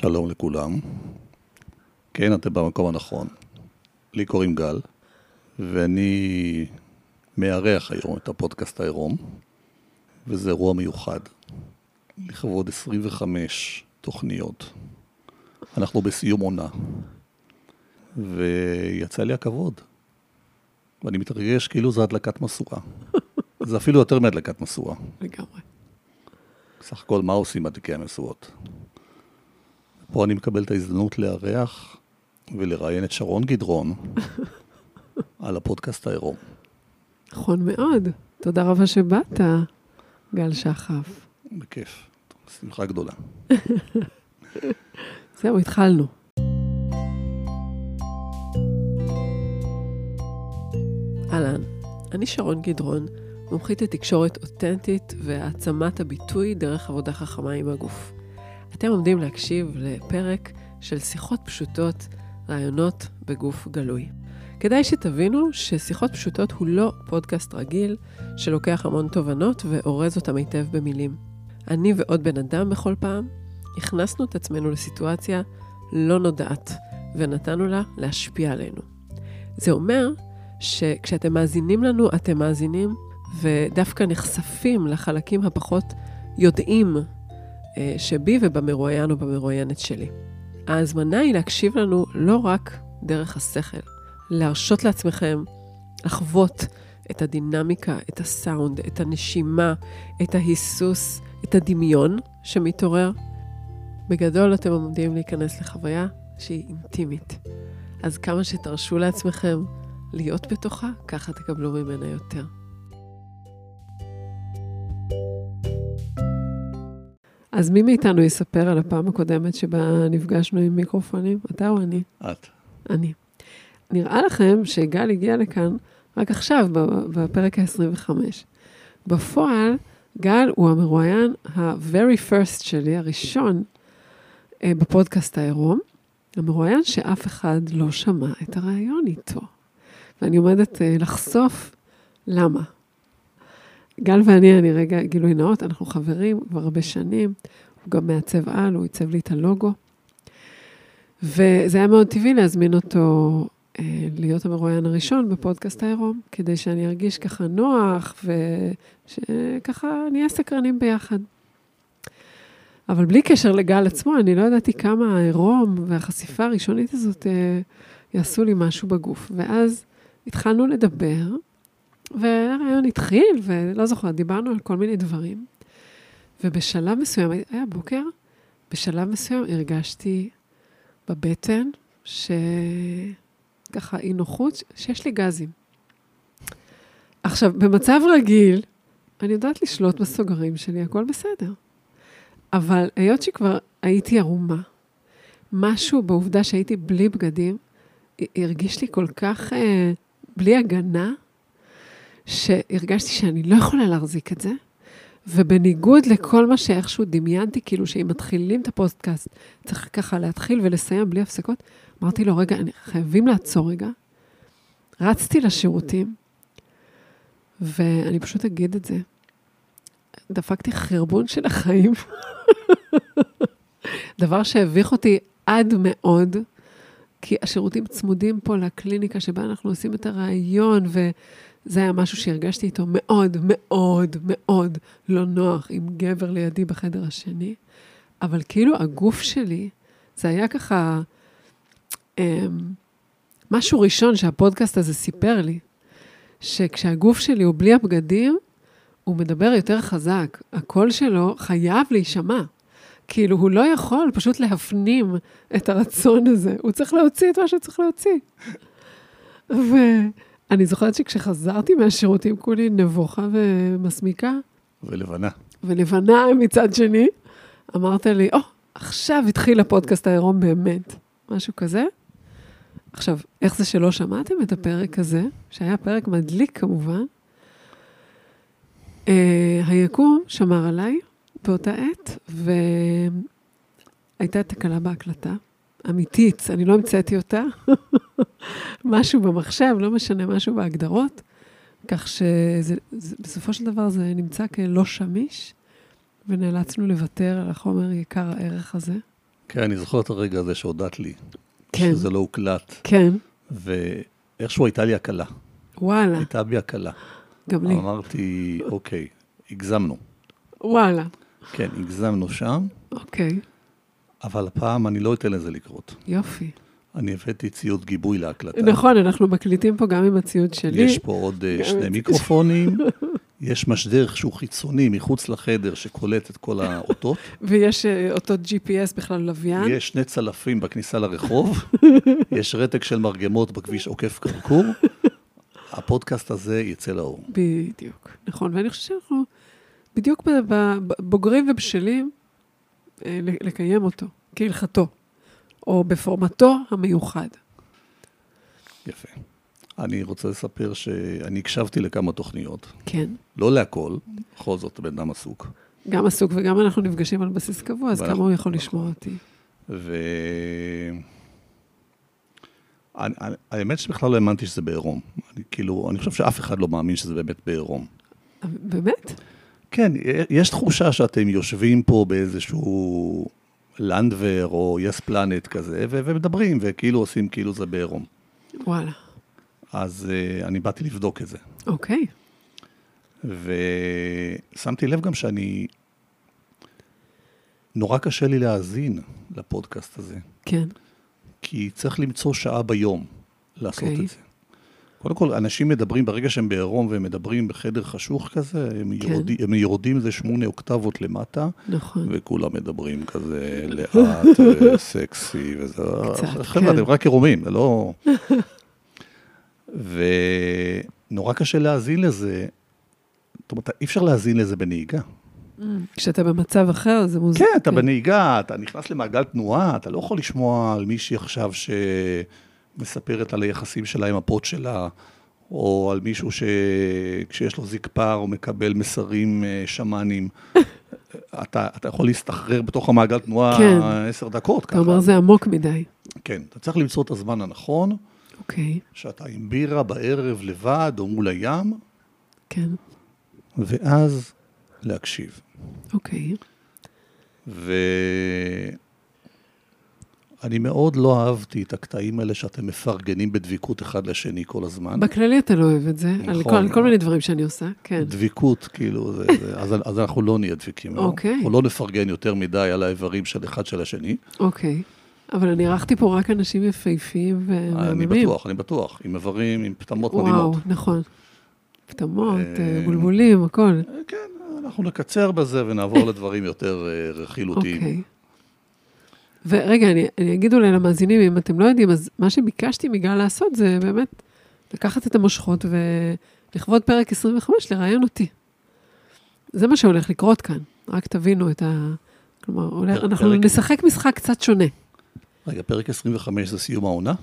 שלום לכולם. כן, אתם במקום הנכון. לי קוראים גל, ואני מארח היום את הפודקאסט העירום, וזה אירוע מיוחד. לכבוד 25 תוכניות. אנחנו בסיום עונה, ויצא לי הכבוד. ואני מתרגש כאילו זו הדלקת משואה. זה אפילו יותר מהדלקת משואה. לגמרי. בסך הכל, מה עושים מדליקי המשואות? פה אני מקבל את ההזדמנות לארח ולראיין את שרון גדרון על הפודקאסט העירום. נכון מאוד. תודה רבה שבאת, גל שחף. בכיף, שמחה גדולה. זהו, התחלנו. אהלן, אני שרון גדרון, מומחית לתקשורת אותנטית והעצמת הביטוי דרך עבודה חכמה עם הגוף. אתם עומדים להקשיב לפרק של שיחות פשוטות, רעיונות בגוף גלוי. כדאי שתבינו ששיחות פשוטות הוא לא פודקאסט רגיל שלוקח המון תובנות ואורז אותם היטב במילים. אני ועוד בן אדם בכל פעם הכנסנו את עצמנו לסיטואציה לא נודעת ונתנו לה להשפיע עלינו. זה אומר שכשאתם מאזינים לנו, אתם מאזינים ודווקא נחשפים לחלקים הפחות יודעים שבי ובמרואיין או במרואיינת שלי. ההזמנה היא להקשיב לנו לא רק דרך השכל, להרשות לעצמכם לחוות את הדינמיקה, את הסאונד, את הנשימה, את ההיסוס, את הדמיון שמתעורר. בגדול אתם עומדים להיכנס לחוויה שהיא אינטימית. אז כמה שתרשו לעצמכם להיות בתוכה, ככה תקבלו ממנה יותר. אז מי מאיתנו יספר על הפעם הקודמת שבה נפגשנו עם מיקרופונים? אתה או אני? את. אני. נראה לכם שגל הגיע לכאן רק עכשיו, בפרק ה-25. בפועל, גל הוא המרואיין ה-very first שלי, הראשון, אה, בפודקאסט העירום, המרואיין שאף אחד לא שמע את הראיון איתו. ואני עומדת אה, לחשוף למה. גל ואני, אני רגע גילוי נאות, אנחנו חברים כבר הרבה שנים, הוא גם מעצב על, הוא עיצב לי את הלוגו. וזה היה מאוד טבעי להזמין אותו אה, להיות המרואיין הראשון בפודקאסט העירום, כדי שאני ארגיש ככה נוח, ושככה נהיה סקרנים ביחד. אבל בלי קשר לגל עצמו, אני לא ידעתי כמה העירום והחשיפה הראשונית הזאת אה, יעשו לי משהו בגוף. ואז התחלנו לדבר, והרעיון התחיל, ולא זוכרת, דיברנו על כל מיני דברים. ובשלב מסוים, היה בוקר, בשלב מסוים הרגשתי בבטן, שככה אי נוחות, שיש לי גזים. עכשיו, במצב רגיל, אני יודעת לשלוט בסוגרים שלי, הכל בסדר. אבל היות שכבר הייתי ערומה, משהו בעובדה שהייתי בלי בגדים, הרגיש לי כל כך אה, בלי הגנה, שהרגשתי שאני לא יכולה להחזיק את זה, ובניגוד לכל מה שאיכשהו דמיינתי, כאילו שאם מתחילים את הפודקאסט, צריך ככה להתחיל ולסיים בלי הפסקות, אמרתי לו, רגע, חייבים לעצור רגע. רצתי לשירותים, ואני פשוט אגיד את זה. דפקתי חרבון של החיים. דבר שהביך אותי עד מאוד, כי השירותים צמודים פה לקליניקה שבה אנחנו עושים את הרעיון, ו... זה היה משהו שהרגשתי איתו מאוד, מאוד, מאוד לא נוח עם גבר לידי בחדר השני, אבל כאילו הגוף שלי, זה היה ככה אה, משהו ראשון שהפודקאסט הזה סיפר לי, שכשהגוף שלי הוא בלי הבגדים, הוא מדבר יותר חזק. הקול שלו חייב להישמע. כאילו, הוא לא יכול פשוט להפנים את הרצון הזה, הוא צריך להוציא את מה שצריך להוציא. ו... אני זוכרת שכשחזרתי מהשירותים כולי נבוכה ומסמיקה. ולבנה. ולבנה מצד שני, אמרת לי, או, oh, עכשיו התחיל הפודקאסט העירום באמת. משהו כזה. עכשיו, איך זה שלא שמעתם את הפרק הזה, שהיה פרק מדליק כמובן? Uh, היקום שמר עליי באותה עת, והייתה תקלה בהקלטה. אמיתית, אני לא המצאתי אותה. משהו במחשב, לא משנה, משהו בהגדרות, כך שבסופו של דבר זה נמצא כלא שמיש, ונאלצנו לוותר על החומר יקר הערך הזה. כן, אני זוכר את הרגע הזה שהודעת לי, כן, שזה לא הוקלט, כן, ואיכשהו הייתה לי הקלה, וואלה, הייתה בי הקלה. גם לי. אמרתי, אוקיי, הגזמנו. וואלה, כן, הגזמנו שם, אוקיי, אבל הפעם אני לא אתן לזה לקרות. יופי. אני הבאתי ציוד גיבוי להקלטה. נכון, אנחנו מקליטים פה גם עם הציוד שלי. יש פה עוד אה, שני את- מיקרופונים, יש משדר שהוא חיצוני מחוץ לחדר שקולט את כל האותות, ויש אה, אותו GPS בכלל לוויין. יש שני צלפים בכניסה לרחוב, יש רתק של מרגמות בכביש עוקף כרכור. הפודקאסט הזה יצא לאור. בדיוק, נכון. ואני חושבת שאנחנו בדיוק ב- ב- ב- בוגרים ובשלים לקיים אותו, כהלכתו, או בפורמטו המיוחד. יפה. אני רוצה לספר שאני הקשבתי לכמה תוכניות, כן, לא להכל, בכל זאת בן אדם עסוק. גם עסוק וגם אנחנו נפגשים על בסיס קבוע, אז ואנחנו- כמה הוא יכול. לשמוע אותי? ו... אני, אני, האמת שבכלל לא האמנתי שזה בעירום. אני, כאילו, אני חושב שאף אחד לא מאמין שזה באמת בעירום. באמת? כן, יש תחושה שאתם יושבים פה באיזשהו לנדבר או יס פלנט כזה, ו- ומדברים, וכאילו עושים כאילו זה בעירום. וואלה. אז uh, אני באתי לבדוק את זה. אוקיי. ושמתי לב גם שאני... נורא קשה לי להאזין לפודקאסט הזה, כן. כי צריך למצוא שעה ביום לעשות אוקיי. את זה. קודם כל, אנשים מדברים, ברגע שהם בעירום והם מדברים בחדר חשוך כזה, הם, כן. יורדים, הם יורדים איזה שמונה אוקטבות למטה, נכון. וכולם מדברים כזה לאט וסקסי וזה. קצת, חבר'ה, כן. אתם רק עירומים, זה לא... ונורא קשה להאזין לזה. זאת אומרת, אי אפשר להאזין לזה בנהיגה. Mm, כשאתה במצב אחר, זה מוזיקה. כן, אתה בנהיגה, אתה נכנס למעגל תנועה, אתה לא יכול לשמוע על מישהי עכשיו שמספרת על היחסים שלה עם הפוט שלה, או על מישהו שכשיש לו זקפה הוא מקבל מסרים אה, שמאנים. אתה, אתה יכול להסתחרר בתוך המעגל תנועה כן. עשר דקות אתה אומר, זה עמוק מדי. כן, אתה צריך למצוא את הזמן הנכון, אוקיי, שאתה עם בירה בערב לבד או מול הים, כן, ואז להקשיב. אוקיי. ואני מאוד לא אהבתי את הקטעים האלה שאתם מפרגנים בדביקות אחד לשני כל הזמן. בכללי אתה לא אוהב את זה, על נכון. כל- על כל מיני דברים שאני עושה, כן. דביקות, כאילו, זה, זה, אז, אז אנחנו לא נהיה דביקים. לא? אוקיי. אנחנו לא נפרגן יותר מדי על האיברים של אחד של השני. אוקיי. אבל אני אירחתי פה רק אנשים יפהפיים אני ומהממים. בטוח, אני בטוח. עם איברים, עם פטמות וואו, מדהימות. נכון. פטמות, אה, אה, בולבולים, הכל. אה, כן, אנחנו נקצר בזה ונעבור לדברים יותר רכילותיים. אוקיי. ורגע, אני, אני אגיד אולי למאזינים, אם אתם לא יודעים, אז מה שביקשתי מגל לעשות זה באמת לקחת את המושכות ולכבוד פרק 25, לראיין אותי. זה מה שהולך לקרות כאן, רק תבינו את ה... כלומר, הולך, פרק- אנחנו פרק- נשחק משחק קצת שונה. רגע, פרק 25 זה סיום העונה?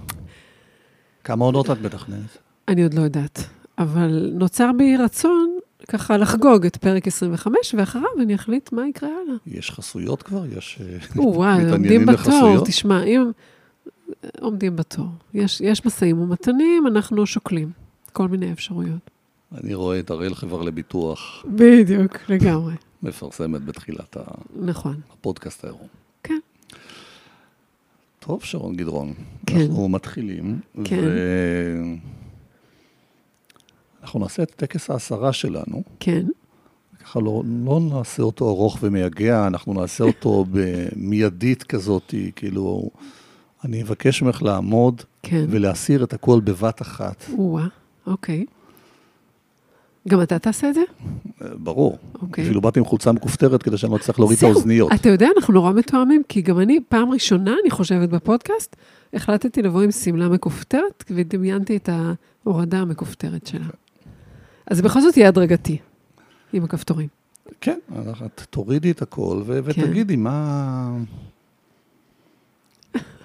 כמה עונות את מתכננת? אני עוד לא יודעת, אבל נוצר בי רצון ככה לחגוג את פרק 25, ואחריו אני אחליט מה יקרה הלאה. יש חסויות כבר? יש... אה, וואי, עומדים בתור? תשמע, אם... עומדים בתור. יש, יש משאים ומתנים, אנחנו שוקלים כל מיני אפשרויות. אני רואה את הראל חברה לביטוח בדיוק, לגמרי. מפרסמת בתחילת נכון. הפודקאסט העירום. כן. טוב, שרון גדרון. כן. אנחנו מתחילים. כן. ו... אנחנו נעשה את טקס העשרה שלנו. כן, ככה לא, לא נעשה אותו ארוך ומייגע, אנחנו נעשה אותו במיידית כזאת, כאילו, אני אבקש ממך לעמוד כן. ולהסיר את הכל בבת אחת. או-אה, אוקיי. גם אתה תעשה את זה? ברור. אוקיי. אפילו באתי עם חולצה מכופתרת כדי שאני לא אצטרך להוריד את האוזניות. אתה יודע, אנחנו נורא מתואמים, כי גם אני, פעם ראשונה, אני חושבת, בפודקאסט, החלטתי לבוא עם שמלה מכופתרת, ודמיינתי את ההורדה המכופתרת שלה. אז בכל זאת יהיה הדרגתי, עם הכפתורים. כן, אז את תורידי את הכל ו- כן. ותגידי מה...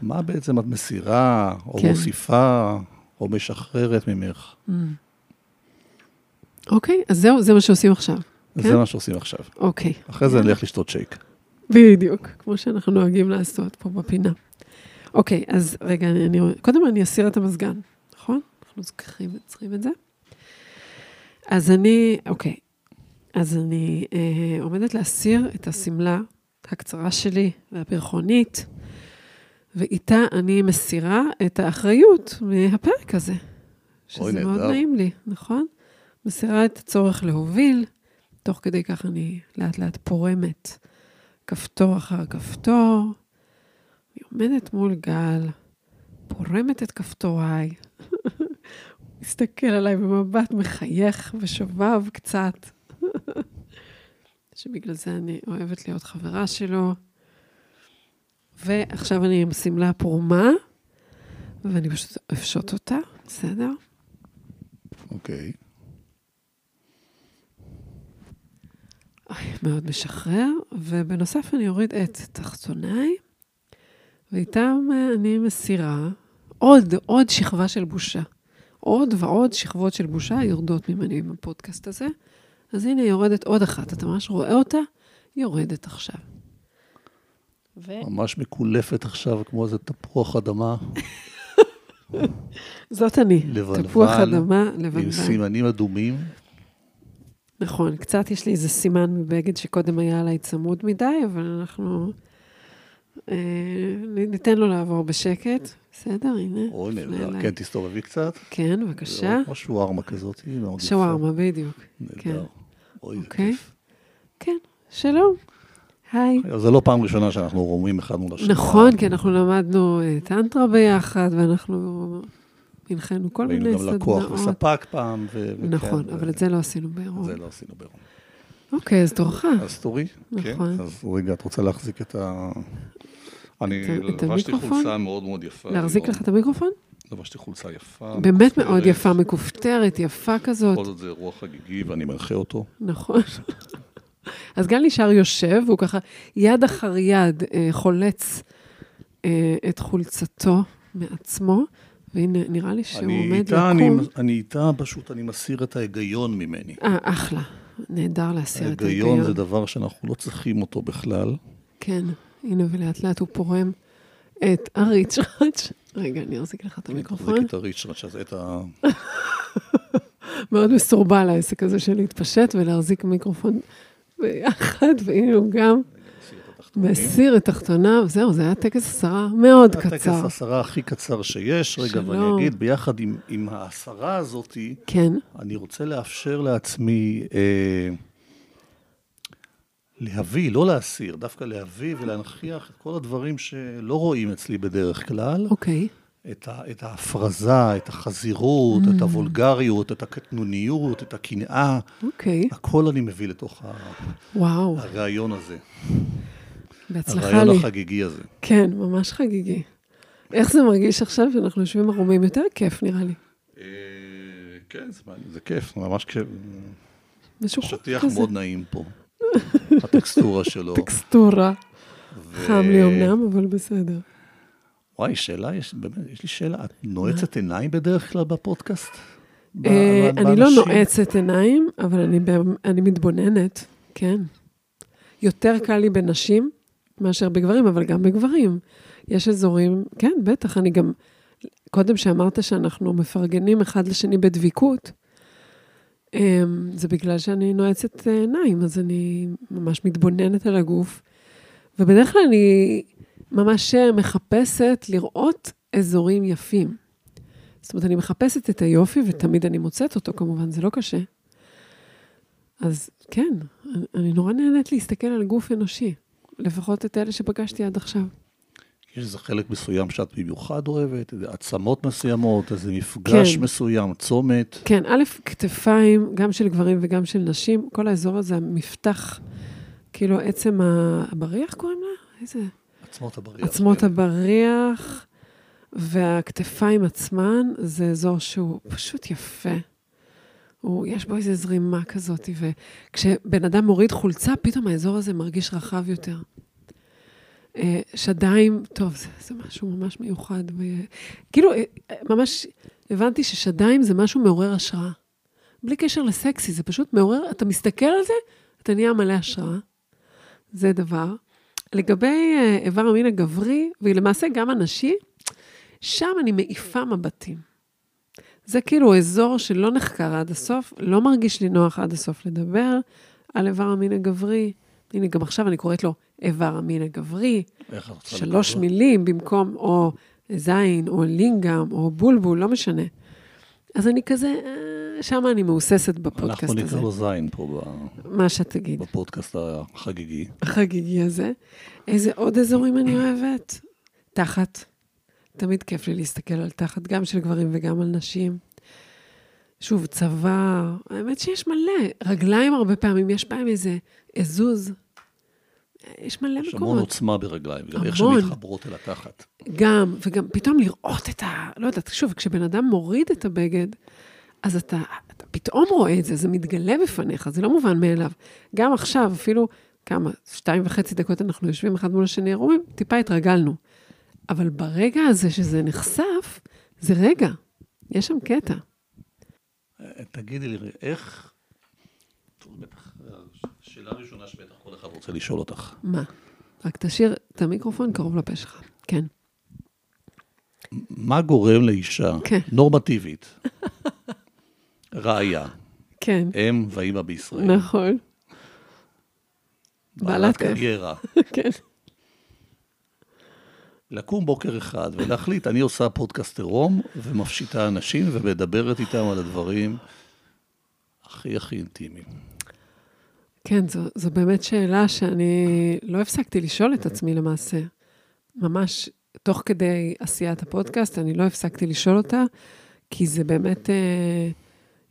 מה בעצם את מסירה, או כן. מוסיפה, או משחררת ממך. Mm. אוקיי, אז זהו, זה מה שעושים עכשיו. זה כן? מה שעושים עכשיו. אוקיי. אחרי זה נלך לשתות שייק. בדיוק, כמו שאנחנו נוהגים לעשות פה בפינה. אוקיי, אז רגע, אני, אני, קודם אני אסיר את המזגן, נכון? אנחנו צריכים, צריכים את זה. אז אני, אוקיי, אז אני אה, עומדת להסיר את השמלה הקצרה שלי והפרחונית, ואיתה אני מסירה את האחריות מהפרק הזה. שזה אוי, מאוד נהדר. נעים לי, נכון? מסירה את הצורך להוביל, תוך כדי כך אני לאט לאט פורמת כפתור אחר כפתור. אני עומדת מול גל, פורמת את כפתוריי, מסתכל עליי במבט מחייך ושובב קצת. שבגלל זה אני אוהבת להיות חברה שלו. ועכשיו אני עם שמלה פרומה, ואני פשוט אפשוט אותה, בסדר? אוקיי. אוי, מאוד משחרר, ובנוסף אני אוריד את תחתוניי, ואיתם אה, אני מסירה עוד, עוד שכבה של בושה. עוד ועוד שכבות של בושה יורדות ממני בפודקאסט הזה. אז הנה, יורדת עוד אחת. אתה ממש רואה אותה? יורדת עכשיו. ו... ממש מקולפת עכשיו כמו איזה תפוח אדמה, זאת אני. לבנוון, תפוח אדמה, עם לבנוון. סימנים אדומים. נכון, קצת יש לי איזה סימן מבגד שקודם היה עליי צמוד מדי, אבל אנחנו אה, ניתן לו לעבור בשקט. בסדר, הנה. אוי, נפנה נהדר. כן, תסתובבי קצת. כן, בבקשה. כמו שווארמה כזאת, היא מאוד יפה. שווארמה, בדיוק. כן. נהדר. אוי, זה אוקיי. כיף. כן, שלום. היי. אז זה לא פעם ראשונה שאנחנו רומים אחד מול השני. נכון, כי אנחנו למדנו אה, טנטרה ביחד, ואנחנו הנחינו כל מיני סדנאות. גם לקוח וספק פעם. נכון, אבל את זה לא עשינו בעירום. זה לא עשינו ברום. אוקיי, אז תורך. אז תורי, כן. נכון. אז רגע, את רוצה להחזיק את ה... אני לבשתי? חולצה מאוד מאוד יפה. להחזיק היום. לך את המיקרופון? לבשתי חולצה יפה. באמת מאוד. יפה, מכופתרת, יפה כזאת. בכל זאת זה אירוע חגיגי ואני מנחה אותו. נכון. אז גל נשאר יושב, והוא ככה יד אחר יד אה, חולץ אה, את חולצתו מעצמו, והנה, נראה לי שהוא עומד איתה, אני- לקום. אני איתה, פשוט אני מסיר את ההיגיון ממני. אה, אחלה. נהדר להסיר את ההיגיון. ההיגיון זה דבר שאנחנו לא צריכים אותו בכלל. כן, הנה, ולאט לאט הוא פורם את הריצ'ראץ'. רגע, אני אחזיק לך את המיקרופון. תחזיק את הריצ'ראץ' הזה, את ה... מאוד מסורבל העסק הזה של להתפשט ולהחזיק מיקרופון ביחד, והנה הוא גם מסיר את תחתוניו. זהו, זה היה טקס עשרה מאוד הטקס קצר. העשרה הכי קצר שיש. רגע, שלום. ואני אגיד, ביחד עם, עם העשרה הזאתי, כן, אני רוצה לאפשר לעצמי אה, להביא, לא להסיר, דווקא להביא ולהנכיח את כל הדברים שלא רואים אצלי בדרך כלל. אוקיי. את, ה, את ההפרזה, את החזירות, Mm. את הוולגריות, את הקטנוניות, את הקנאה, אוקיי, הכל אני מביא לתוך ה- וואו, הרעיון הזה, בהצלחה הרעיון לי. החגיגי הזה. כן, ממש חגיגי. איך זה מרגיש עכשיו שאנחנו יושבים ערומים? יותר כיף, נראה לי. אה, כן, זה, זה כיף, ממש כיף. משוחרר שטיח כזה. מאוד נעים פה, הטקסטורה שלו. טקסטורה. ו- חם לי אמנם, אבל בסדר. וואי, שאלה, יש, באמת, יש לי שאלה, את נועצת עיניים בדרך כלל בפודקאסט? אה, אני לא? נועצת עיניים, אבל אני אני מתבוננת, כן. יותר קל לי בנשים מאשר בגברים, אבל גם בגברים. יש אזורים, כן, בטח, אני גם... קודם שאמרת שאנחנו מפרגנים אחד לשני בדביקות, זה בגלל שאני נועצת עיניים, אז אני ממש מתבוננת על הגוף, ובדרך כלל אני ממש מחפשת לראות אזורים יפים. זאת אומרת, אני מחפשת את היופי, ותמיד אני מוצאת אותו, כמובן, זה לא קשה. אז כן, אני- אני נורא נהנית להסתכל על גוף אנושי, לפחות את אלה שפגשתי עד עכשיו. יש איזה חלק מסוים שאת במיוחד אוהבת, איזה עצמות מסוימות, איזה מפגש כן. מסוים, צומת. כן, א', כתפיים, גם של גברים וגם של נשים, כל האזור הזה, המפתח, כאילו עצם הבריח קוראים לה? איזה? עצמות הבריח. עצמות כן. הבריח והכתפיים עצמן, זה אזור שהוא פשוט יפה. הוא, יש בו איזו זרימה כזאת, וכשבן אדם מוריד חולצה, פתאום האזור הזה מרגיש רחב יותר. אה, שדיים, טוב, זה, זה משהו ממש מיוחד. ו... כאילו, אה, אה, ממש הבנתי ששדיים זה משהו מעורר השראה. בלי קשר לסקסי, זה פשוט מעורר, אתה מסתכל על זה, אתה נהיה מלא השראה. זה דבר. לגבי איבר המין הגברי, ולמעשה גם הנשי, שם אני מעיפה מבטים. זה כאילו אזור שלא נחקר עד הסוף, לא מרגיש לי נוח עד הסוף לדבר על איבר המין הגברי, הנה, גם עכשיו אני קוראת לו איבר המין הגברי, שלוש? מילים במקום או זין, או לינגאם, או בולבול, לא משנה. אז אני כזה, אה, שם אני מהוססת בפודקאסט אנחנו הזה. נקרא לו זין פה ב- מה שתגיד. בפודקאסט החגיגי. החגיגי הזה. איזה עוד אזורים אני אוהבת? תחת. תמיד כיף לי להסתכל על תחת, גם של גברים וגם על נשים. שוב, צבא, האמת שיש מלא. רגליים הרבה פעמים, יש בהם איזה אזוז. יש מלא יש המון מקומות. עוצמה ברגליים, וגם איך המון. שמתחברות אל התחת. גם, וגם פתאום לראות את ה... לא יודעת, שוב, כשבן אדם מוריד את הבגד, אז אתה, אתה פתאום רואה את זה, זה מתגלה בפניך, זה לא מובן מאליו. גם עכשיו, אפילו כמה, שתיים וחצי דקות אנחנו יושבים אחד מול השני ערומים, טיפה התרגלנו. אבל ברגע הזה שזה נחשף, זה רגע, יש שם קטע. אה, תגידי לי, איך... בטח, שאלה ראשונה שבטח כל אחד רוצה לשאול אותך. מה? רק תשאיר את המיקרופון קרוב לפה שלך. כן. מה גורם לאישה כן. נורמטיבית, ראיה, כן, אם ואימא בישראל, נכון. בעלת בעלת. קריירה, כן. לקום בוקר אחד ולהחליט, אני עושה פודקאסט עירום ומפשיטה אנשים ומדברת איתם על הדברים הכי הכי אינטימיים. כן, זו, זו באמת שאלה שאני לא הפסקתי לשאול את עצמי למעשה. ממש תוך כדי עשיית הפודקאסט, אני לא הפסקתי לשאול אותה, כי זה באמת אה,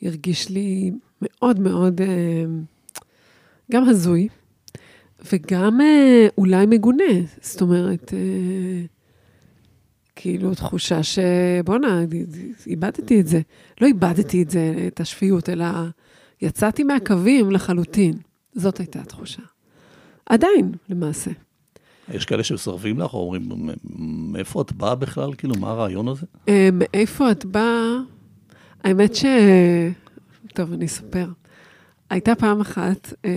הרגיש לי מאוד מאוד אה, גם הזוי, וגם אה, אולי מגונה. זאת אומרת, אה, כאילו תחושה שבואנה, איבדתי את זה. לא איבדתי את זה, את השפיות, אלא יצאתי מהקווים לחלוטין. זאת הייתה התחושה. עדיין, למעשה. יש כאלה שמסרבים לך, או אומרים, "מ- מאיפה את באה בכלל? כאילו, מה הרעיון הזה? אה, מאיפה את באה? האמת ש... טוב, אני אספר. הייתה פעם אחת, אה,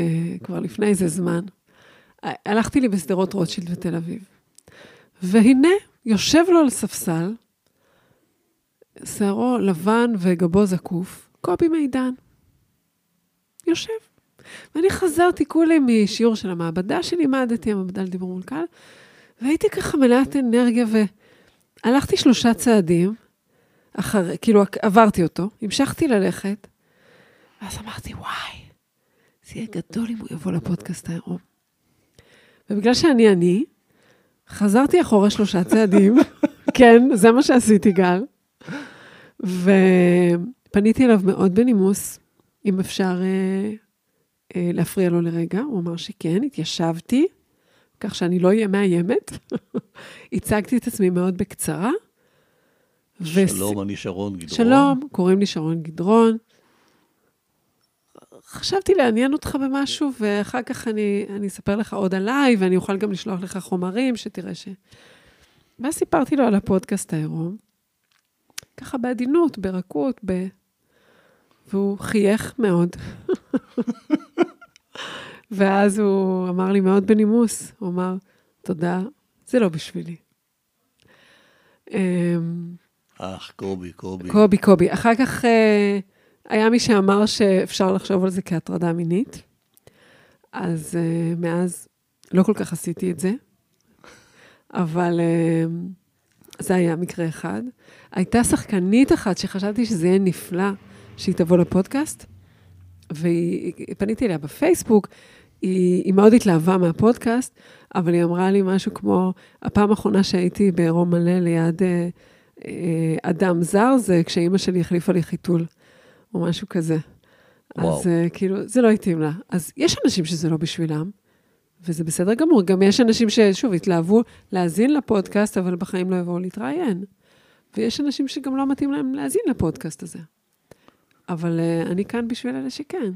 כבר לפני איזה זמן, הלכתי לי בשדרות רוטשילד בתל אביב, והנה, יושב לו על ספסל, שערו לבן וגבו זקוף, קובי מידן. יושב. ואני חזרתי כולי משיעור של המעבדה שלימדתי, המעבדה לדיבור מול קהל, והייתי ככה מלאת אנרגיה והלכתי שלושה צעדים, אחרי, כאילו עברתי אותו, המשכתי ללכת, ואז אמרתי, וואי, זה יהיה גדול אם הוא יבוא לפודקאסט העירום. ובגלל שאני אני, חזרתי אחורה שלושה צעדים, כן, זה מה שעשיתי, גל, ופניתי אליו מאוד בנימוס, אם אפשר אה, אה, להפריע לו לרגע, הוא אמר שכן, התיישבתי, כך שאני לא אהיה מאיימת. הצגתי את עצמי מאוד בקצרה. ו- שלום, אני שרון גדרון. שלום, קוראים לי שרון גדרון. חשבתי לעניין אותך במשהו, ואחר כך אני, אני אספר לך עוד עליי, ואני אוכל גם לשלוח לך חומרים, שתראה ש... ואז סיפרתי לו על הפודקאסט העירום, ככה בעדינות, ברכות, ב... והוא חייך מאוד. ואז הוא אמר לי מאוד בנימוס, הוא אמר, תודה, זה לא בשבילי. אמ, אך, קובי, קובי. קובי, קובי. אחר כך אה, היה מי שאמר שאפשר לחשוב על זה כהטרדה מינית, אז אה, מאז לא כל כך עשיתי את זה, אבל אה, זה היה מקרה אחד. הייתה שחקנית אחת שחשבתי שזה יהיה נפלא שהיא תבוא לפודקאסט, ופניתי אליה בפייסבוק, היא, היא מאוד התלהבה מהפודקאסט, אבל היא אמרה לי משהו כמו, הפעם האחרונה שהייתי בעירום מלא ליד אה, אה, אדם זר, זה כשאימא שלי החליפה לי חיתול, או משהו כזה. וואו. אז אה, כאילו, זה לא התאים לה. אז יש אנשים שזה לא בשבילם, וזה בסדר גמור. גם יש אנשים ששוב, התלהבו להאזין לפודקאסט, אבל בחיים לא יבואו להתראיין. ויש אנשים שגם לא מתאים להם להאזין לפודקאסט הזה. אבל uh, אני כאן בשביל אלה שכן.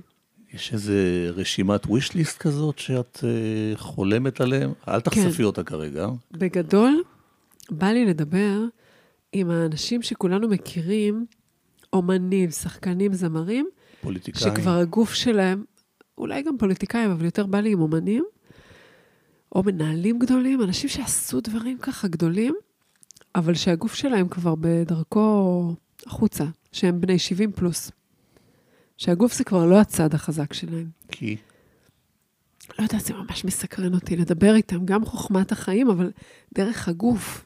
יש איזה רשימת wish list כזאת שאת אה, חולמת עליהם? אל תחשפי אותה כרגע. בגדול, בא לי לדבר עם האנשים שכולנו מכירים, אומנים, שחקנים, זמרים, פוליטיקאים. שכבר הגוף שלהם, אולי גם פוליטיקאים, אבל יותר בא לי עם אומנים, או מנהלים גדולים, אנשים שעשו דברים ככה גדולים, אבל שהגוף שלהם כבר בדרכו החוצה, שהם בני 70 פלוס. שהגוף זה כבר לא הצד החזק שלהם. כי? לא יודעת, זה ממש מסקרן אותי לדבר איתם, גם חוכמת החיים, אבל דרך הגוף.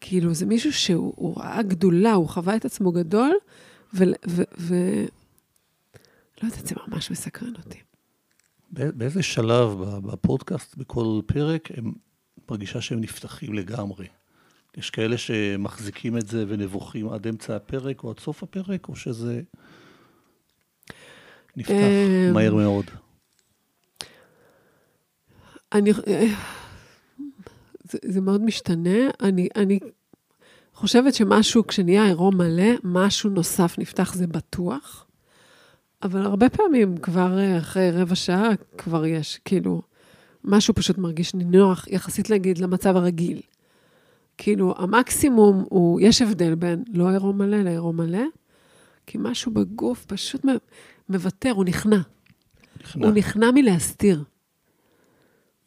כאילו, זה מישהו שהוא ראה גדולה, הוא חווה את עצמו גדול, ו... ו, ו לא יודעת, זה ממש מסקרן אותי. באיזה שלב בפודקאסט, בכל פרק, הם מרגישה שהם נפתחים לגמרי? יש כאלה שמחזיקים את זה ונבוכים עד אמצע הפרק או עד סוף הפרק, או שזה נפתח אמ, מהר מאוד? אני... זה, זה מאוד משתנה. אני, אני חושבת שמשהו, כשנהיה עירום מלא, משהו נוסף נפתח, זה בטוח. אבל הרבה פעמים, כבר אה, אחרי רבע שעה, כבר יש, כאילו, משהו פשוט מרגיש נינוח, יחסית להגיד למצב הרגיל. כאילו, המקסימום הוא, יש הבדל בין לא עירום מלא לעירום מלא, כי משהו בגוף פשוט מוותר, הוא נכנע. נכנע. הוא נכנע מלהסתיר.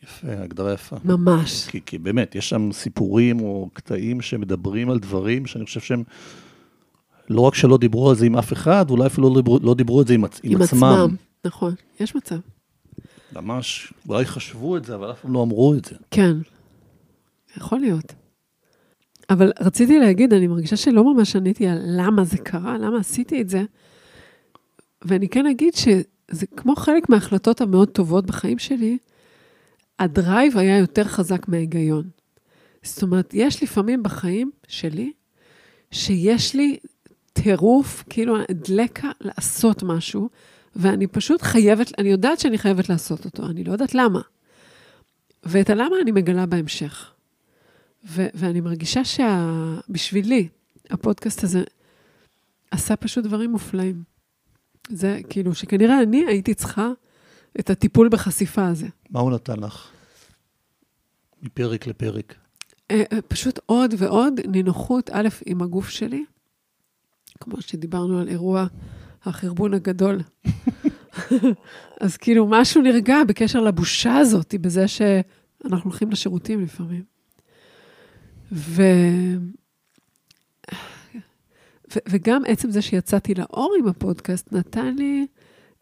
יפה, הגדרה יפה. ממש. כי, כי באמת, יש שם סיפורים או קטעים שמדברים על דברים שאני חושב שהם, לא רק שלא דיברו על זה עם אף אחד, אולי אפילו לא דיברו, לא דיברו על זה עם, עם, עם עצמם. עצמם. נכון, יש מצב. ממש, אולי חשבו את זה, אבל אף פעם לא אמרו את זה. כן, יכול להיות. אבל רציתי להגיד, אני מרגישה שלא ממש עניתי על למה זה קרה, למה עשיתי את זה. ואני כן אגיד שזה כמו חלק מההחלטות המאוד טובות בחיים שלי, הדרייב היה יותר חזק מההיגיון. זאת אומרת, יש לפעמים בחיים שלי, שיש לי טירוף, כאילו דלקה לעשות משהו, ואני פשוט חייבת, אני יודעת שאני חייבת לעשות אותו, אני לא יודעת למה. ואת הלמה אני מגלה בהמשך. ו- ואני מרגישה שבשבילי, הפודקאסט הזה עשה פשוט דברים מופלאים. זה כאילו, שכנראה אני הייתי צריכה את הטיפול בחשיפה הזה. מה הוא נתן לך? מפרק לפרק. אה, אה, פשוט עוד ועוד נינוחות, א', עם הגוף שלי, כמו שדיברנו על אירוע החרבון הגדול. אז כאילו, משהו נרגע בקשר לבושה הזאת, בזה שאנחנו הולכים לשירותים לפעמים. ו... ו... וגם עצם זה שיצאתי לאור עם הפודקאסט, נתן לי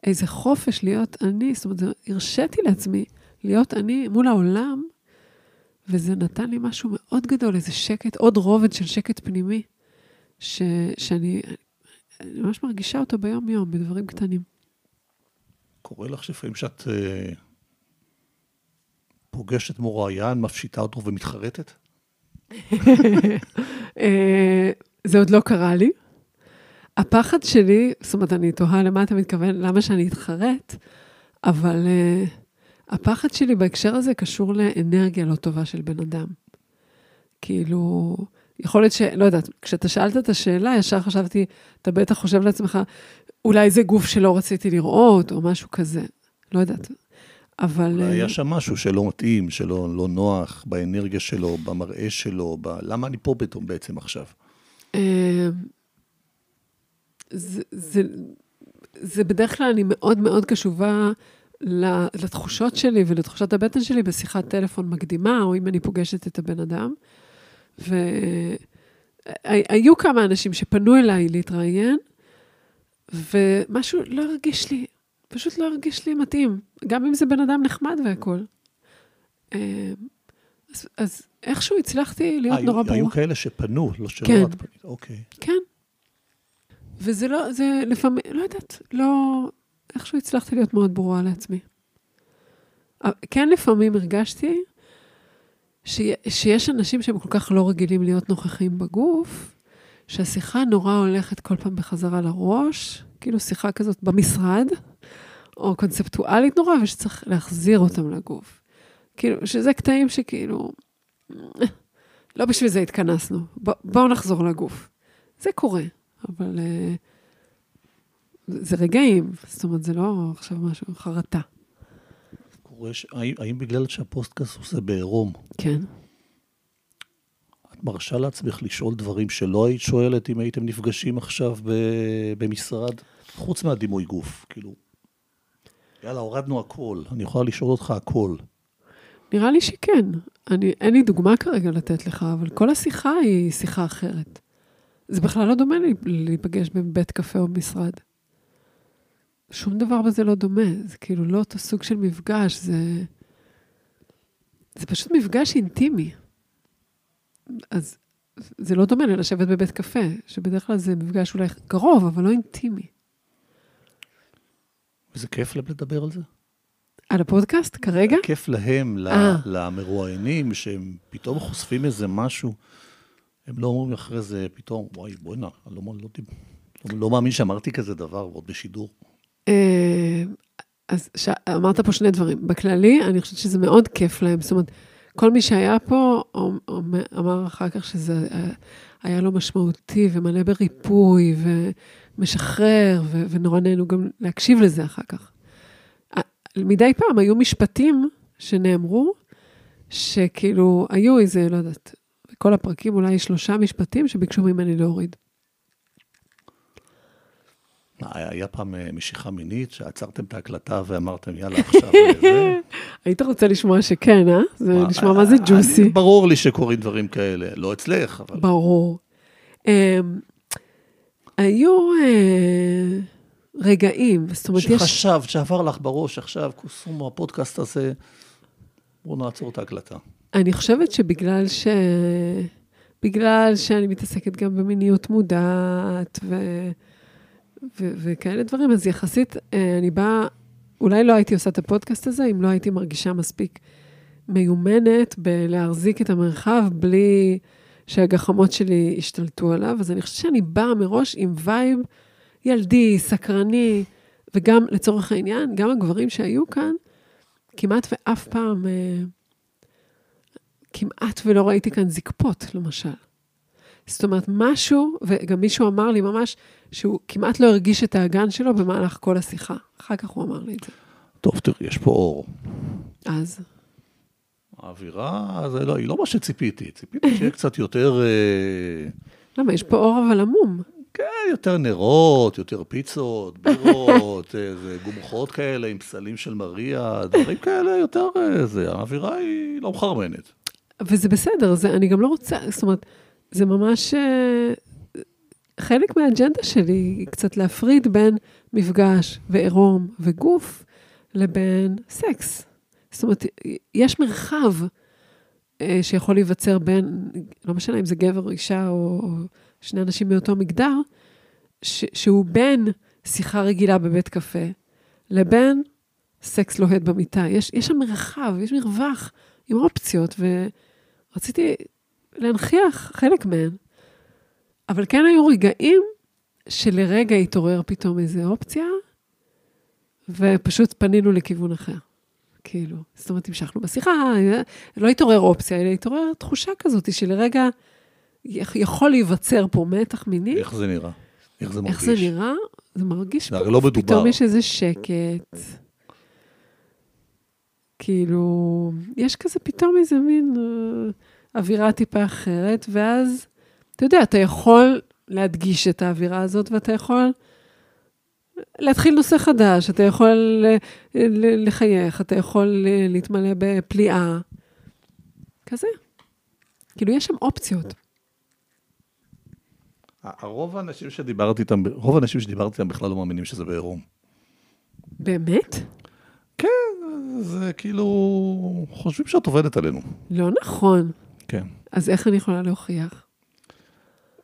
איזה חופש להיות אני, זאת אומרת, הרשיתי לעצמי להיות אני מול העולם, וזה נתן לי משהו מאוד גדול, איזה שקט, עוד רובד של שקט פנימי, ש... שאני ממש מרגישה אותו ביום-יום, בדברים קטנים. קורה לך שלפעמים שאת uh, פוגשת מוראיין, מפשיטה אותו ומתחרטת? אה, זה עוד לא קרה לי. הפחד שלי, זאת אומרת, אני תוהה למה אתה מתכוון, למה שאני אתחרט, אבל uh, הפחד שלי בהקשר הזה קשור לאנרגיה לא טובה של בן אדם. כאילו, יכול להיות ש... לא יודעת, כשאתה שאלת את השאלה, ישר חשבתי, אתה בטח חושב לעצמך, אולי זה גוף שלא רציתי לראות, או משהו כזה. לא יודעת. אבל... אולי היה שם משהו שלא מתאים, שלא לא נוח, באנרגיה שלו, במראה שלו, ב... למה אני פה פתאום בעצם עכשיו? זה, זה, זה בדרך כלל, אני מאוד מאוד קשובה לתחושות שלי ולתחושת הבטן שלי בשיחת טלפון מקדימה, או אם אני פוגשת את הבן אדם. והיו כמה אנשים שפנו אליי להתראיין, ומשהו לא הרגיש לי, פשוט לא הרגיש לי מתאים, גם אם זה בן אדם נחמד והכול. אה, אז, אז איכשהו הצלחתי להיות נורא ברור. היו כאלה שפנו, לא שלא כן. פנית, אוקיי. כן. וזה לא, זה לפעמים, לא יודעת, לא, איכשהו הצלחתי להיות מאוד ברורה לעצמי. כן, לפעמים הרגשתי ש, שיש אנשים שהם כל כך לא רגילים להיות נוכחים בגוף, שהשיחה נורא הולכת כל פעם בחזרה לראש, כאילו שיחה כזאת במשרד, או קונספטואלית נורא, ושצריך להחזיר אותם לגוף. כאילו, שזה קטעים שכאילו, לא בשביל זה התכנסנו, בואו נחזור לגוף. זה קורה, אבל uh, זה רגעים, זאת אומרת, זה לא עכשיו משהו, חרטה. קורה. האם, האם בגלל שהפודקאסט נעשה בעירום, כן. את מרשה לעצמך לשאול דברים שלא היית שואלת אם הייתם נפגשים עכשיו. במשרד? חוץ מהדימוי גוף, כאילו, יאללה, הורדנו הכל, אני יכולה לשאול אותך הכל. נראה לי שכן. אני, אין לי דוגמה כרגע לתת לך, אבל כל השיחה היא שיחה אחרת. זה בכלל לא דומה לי להיפגש בבית קפה או במשרד. שום דבר בזה לא דומה. זה כאילו לא אותו סוג של מפגש, זה... זה פשוט מפגש אינטימי. אז זה לא דומה ללשבת בבית קפה, שבדרך כלל זה מפגש אולי קרוב, אבל לא אינטימי. וזה כיף להם לדבר על זה? על הפודקאסט כרגע? כיף להם, ל- אה. למרואיינים, שהם פתאום חושפים איזה משהו. הם לא אומרים אחרי זה פתאום, וואי, בוא'נה, אני לא, לא, לא, לא מאמין שאמרתי כזה דבר, ועוד בשידור. אה, אז ש... אמרת פה שני דברים. בכללי, אני חושבת שזה מאוד כיף להם. זאת אומרת, כל מי שהיה פה אמר אחר כך שזה אה, היה לו משמעותי ומלא בריפוי ומשחרר, ו... ונורא נהנו גם להקשיב לזה אחר כך. מדי פעם היו משפטים שנאמרו, שכאילו היו איזה, לא יודעת, בכל הפרקים אולי שלושה משפטים שביקשו ממני להוריד. היה פעם אה, משיכה מינית, שעצרתם את ההקלטה ואמרתם, יאללה, עכשיו אה, זה? היית רוצה לשמוע שכן, אה? זה נשמע מה זה ג'וסי. ברור לי שקורים דברים כאלה, לא אצלך, אבל... ברור. אמ, היו אה, רגעים, זאת אומרת, יש... שחשבת, שעבר לך בראש עכשיו, קוסומו, הפודקאסט הזה, בואו נעצור את ההקלטה. אני חושבת שבגלל ש... בגלל שאני מתעסקת גם במיניות מודעת, ו... ו- וכאלה דברים, אז יחסית, אה, אני באה, אולי לא הייתי עושה את הפודקאסט הזה, אם לא הייתי מרגישה מספיק מיומנת בלהחזיק את המרחב בלי שהגחמות שלי ישתלטו עליו. אז אני חושבת שאני באה מראש עם vibe ילדי, סקרני, וגם, לצורך העניין, גם הגברים שהיו כאן, כמעט ואף פעם, אה, כמעט ולא ראיתי כאן זקפות, למשל. זאת אומרת, משהו, וגם מישהו אמר לי ממש, שהוא כמעט לא הרגיש את האגן שלו במהלך כל השיחה. אחר כך הוא אמר לי את זה. טוב, תראי, יש פה אור. אז? האווירה, זה לא, היא לא מה שציפיתי. ציפיתי שיהיה קצת יותר... אה, למה? יש פה אור אבל עמום. כן, יותר נרות, יותר פיצות, בירות, איזה גומחות כאלה עם פסלים של מריה, דברים כאלה יותר... אה, זה, האווירה היא לא מחרמנת. וזה בסדר, זה, אני גם לא רוצה, זאת אומרת, זה ממש... אה, חלק מהאג'נדה שלי היא קצת להפריד בין מפגש ועירום וגוף לבין סקס. זאת אומרת, יש מרחב אה, שיכול להיווצר בין, לא משנה אם זה גבר או אישה או, שני אנשים מאותו מגדר, שהוא בין שיחה רגילה בבית קפה לבין סקס לוהט במיטה. יש, יש שם מרחב, יש מרווח עם אופציות, ורציתי להנכיח חלק מהן. אבל כן היו רגעים שלרגע התעורר פתאום איזו אופציה, ופשוט פנינו לכיוון אחר. כאילו, זאת אומרת, המשכנו בשיחה, לא התעורר אופציה, אלא התעורר תחושה כזאת שלרגע יכול להיווצר פה מתח מיני. איך זה נראה? איך זה מרגיש? איך זה נראה? זה מרגיש פה, לא מדובר. פתאום יש איזה שקט. כאילו, יש כזה פתאום איזה מין אה, אווירה טיפה אחרת, ואז אתה יודע, אתה יכול להדגיש את האווירה הזאת, ואתה יכול להתחיל נושא חדש, אתה יכול לחייך, אתה יכול להתמלא בפליאה. כזה. כאילו, יש שם אופציות. הרוב האנשים שדיברתי איתם, רוב האנשים שדיברתי איתם בכלל לא מאמינים שזה בעירום. באמת? כן, זה כאילו, חושבים שאת עובדת עלינו. לא נכון. כן. אז איך אני יכולה להוכיח?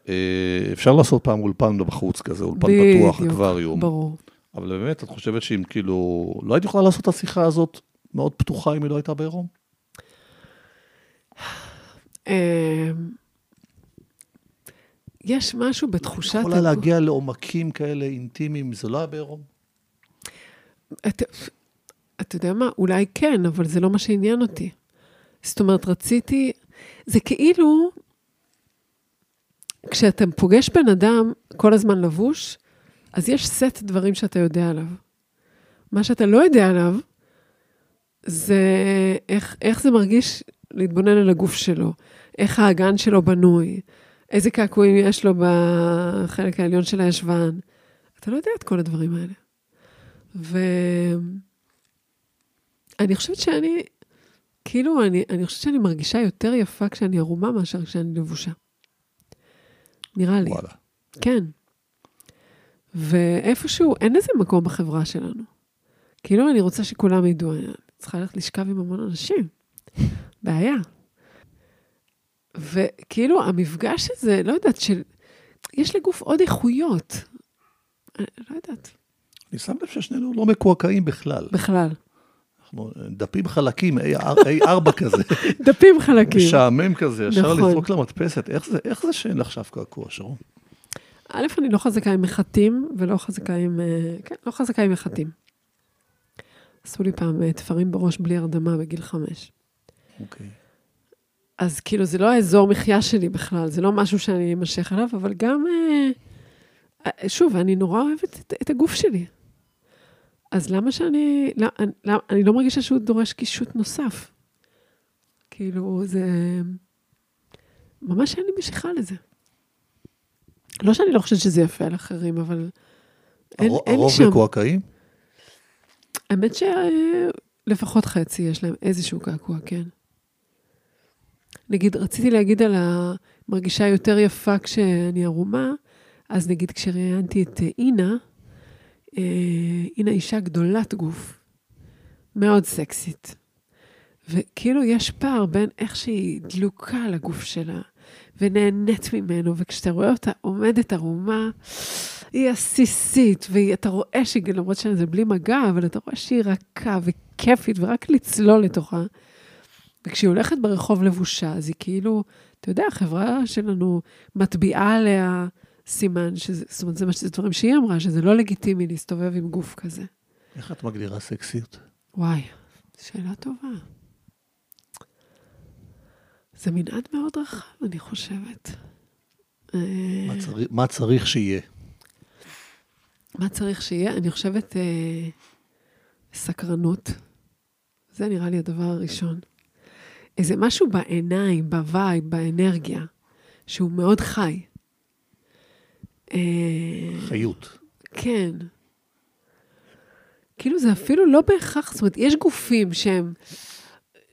אה, אפשר לעשות פעם אולפן בחוץ כזה, אולפן פתוח, אקווריום. ברור. אבל באמת, את חושבת שאם כאילו, לא היית יכולה לעשות את השיחה הזאת מאוד פתוחה אם היא לא הייתה בעירום? אמ, יש משהו בתחושת... את יכולה להגיע לעומקים כאלה אינטימיים, זה לא היה בעירום? אתה, יודע מה? אולי כן, אבל זה לא מה שעניין אותי. זאת אומרת, רציתי... זה כאילו, כשאתה פוגש בן אדם כל הזמן לבוש, אז יש סט דברים שאתה יודע עליו. מה שאתה לא יודע עליו, זה איך, איך זה מרגיש להתבונן על הגוף שלו, איך האגן שלו בנוי, איזה קעקועים יש לו בחלק העליון של הישבן. אתה לא יודע את כל הדברים האלה. ואני חושבת שאני, כאילו, אני, אני חושבת שאני מרגישה יותר יפה כשאני ערומה מאשר כשאני לבושה. נראה לי. וואלה. כן. ואיפשהו, אין לזה מקום בחברה שלנו. כאילו, אני רוצה שכולם ידעו, אני צריכה ללכת לשכב עם המון אנשים. בעיה. וכאילו, המפגש הזה, לא יודעת, של... יש לגוף עוד איכויות. אני לא יודעת. אני שם לב ששנינו לא מקועקעים בכלל. בכלל. אנחנו דפים חלקים, A4 כזה. דפים חלקים. משעמם כזה, ישר נכון. לזרוק למדפסת. איך זה, איך זה שאין לך עכשיו קעקוע, שרון? א', אני לא חזקה עם מחטים, ולא חזקה עם... אה, כן, לא חזקה עם מחטים. עשו לי פעם אה, תפרים בראש בלי הרדמה בגיל חמש. אוקיי. אז כאילו, זה לא האזור מחיה שלי בכלל, זה לא משהו שאני אמשך עליו, אבל גם, אה, שוב, אני נורא אוהבת את, את הגוף שלי. אז למה שאני, לא, אני, לא, אני לא מרגישה שהוא דורש קישוט נוסף. כאילו, זה... ממש אין לי משיכה לזה. לא שאני לא חושבת שזה יפה על אחרים, אבל אין, הרוב- אין לי הרוב שם. מקועקעים? האמת שלפחות חצי יש להם איזשהו קעקוע, כן. נגיד, רציתי להגיד על המרגישה יותר יפה כשאני ערומה, אז נגיד כשראיינתי את אינה, אה, אינה אישה גדולת גוף, מאוד סקסית. וכאילו יש פער בין איך שהיא דלוקה על הגוף שלה, ונהנית ממנו, וכשאתה רואה אותה עומדת ערומה, היא עסיסית, ואתה רואה שהיא, למרות שזה בלי מגע, אבל אתה רואה שהיא רכה וכיפית, ורק לצלול לתוכה. וכשהיא הולכת ברחוב לבושה, אז היא כאילו, אתה יודע, החברה שלנו מטביעה עליה סימן, שזה, זאת אומרת, זה מה שזה דברים שהיא אמרה, שזה לא לגיטימי להסתובב עם גוף כזה. איך את מגדירה סקסיות? וואי, שאלה טובה. זה מנעד מאוד רחב, אני חושבת. אה, מה צריך- מה צריך שיהיה? מה צריך שיהיה? אני חושבת אה, סקרנות. זה נראה לי הדבר הראשון. איזה משהו בעיניים, ב vibe, באנרגיה, שהוא מאוד חי. אה, חיות. כן. כאילו זה אפילו לא בהכרח, זאת אומרת, יש גופים שהם,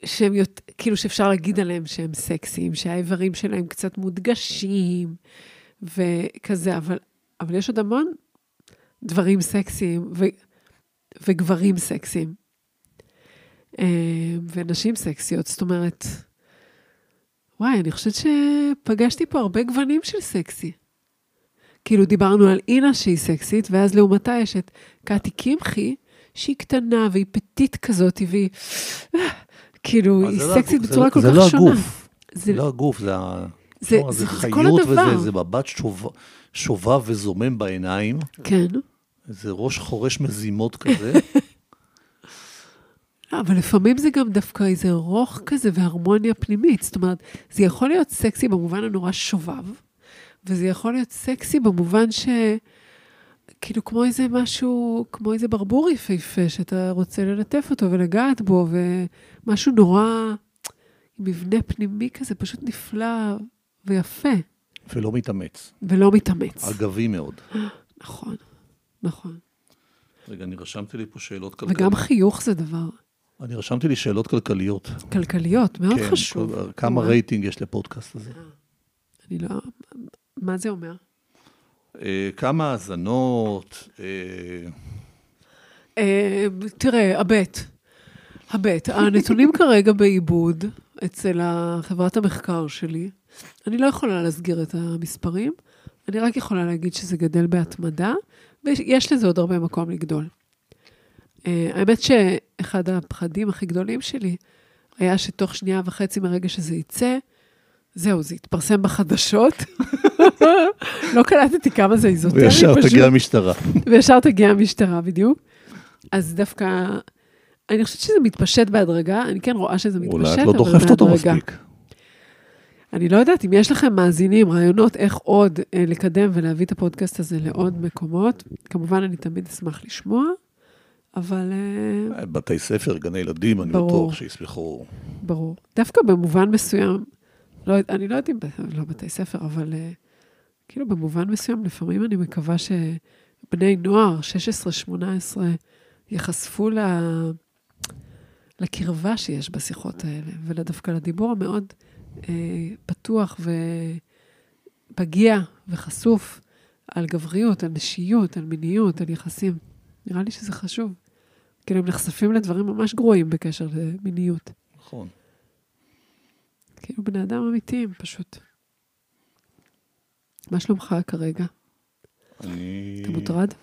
שהם יות, כאילו שאפשר להגיד עליהם שהם סקסיים, שהאיברים שלהם קצת מודגשים וכזה, אבל, אבל יש עוד המון דברים סקסיים ו, וגברים סקסיים. אה, ונשים סקסיות, זאת אומרת, וואי, אני חושבת שפגשתי פה הרבה גוונים של סקסי. כאילו דיברנו על אינה שהיא סקסית, ואז לעומתה יש את קטי קמחי, שהיא קטנה והיא פטית כזאת, והיא... כאילו, היא זה לא סקסית הגוף, בצורה זה כל לא- כך זה לא שונה. הגוף. זה זה לא הגוף, זה. זה- זה- זה זה חיות כל הדבר. וזה זה מבט שוב- שובב וזומם בעיניים, כן. איזה ראש חורש מזימות כזה. לא, אבל לפעמים זה גם דווקא איזה רוך כזה והרמוניה פנימית. זאת אומרת, זה יכול להיות סקסי במובן הנורא שובב, וזה יכול להיות סקסי במובן ש... כאילו כמו איזה משהו, כמו איזה ברבור יפהפה, שאתה רוצה ללטף אותו ולגעת בו, ומשהו נורא, מבנה פנימי כזה, פשוט נפלא ויפה, ולא מתאמץ. ולא מתאמץ. אגבי מאוד. נכון, נכון. רגע, אני רשמתי לי פה שאלות כלכליות. וגם חיוך זה דבר אני רשמתי לי שאלות כלכליות. כלכליות, מאוד כן, חשוב. כמה. רייטינג יש לפודקאסט הזה? אני לא... מה זה אומר? אה, כמה האזנות, אה, אה, תראה, הבט. הבט. הנתונים כרגע בעיבוד אצל חברת המחקר שלי. אני לא יכולה להסגיר את המספרים, אני רק יכולה להגיד שזה גדל בהתמדה, ויש לזה עוד הרבה מקום לגדול. האמת שאחד הפחדים הכי גדולים שלי היה שתוך שנייה וחצי מרגע שזה יצא, זהו, זה יתפרסם בחדשות. לא קלטתי כמה זה איזוטרי וישר פשוט. תגיע המשטרה. וישר תגיע המשטרה, בדיוק. אז דווקא, אני חושבת שזה מתפשט בהדרגה, אני כן רואה שזה מתפשט, אולי את אבל לא דוחפת אותו בהדרגה. מספיק. אני לא יודעת אם יש לכם מאזינים, רעיונות איך עוד אה, לקדם ולהביא את הפודקאסט הזה לעוד מקומות. כמובן, אני תמיד אשמח לשמוע, אבל אה, בתי ספר, גני ילדים, אני ברור. בטוח שיסמכו. ברור. דווקא במובן מסוים, לא, אני לא יודעת אם לא בתי ספר, אבל אה, כאילו במובן מסוים, לפעמים אני מקווה שבני נוער, 16-18, ייחשפו ל... לקרבה שיש בשיחות האלה, ודווקא לדיבור המאוד אה, פתוח ופגיע וחשוף על גבריות, על נשיות, על מיניות, על יחסים. נראה לי שזה חשוב. כאילו, הם נחשפים לדברים ממש גרועים בקשר למיניות. נכון. כאילו, בני אדם אמיתיים, פשוט. מה שלומך כרגע? אני... אתה מוטרד?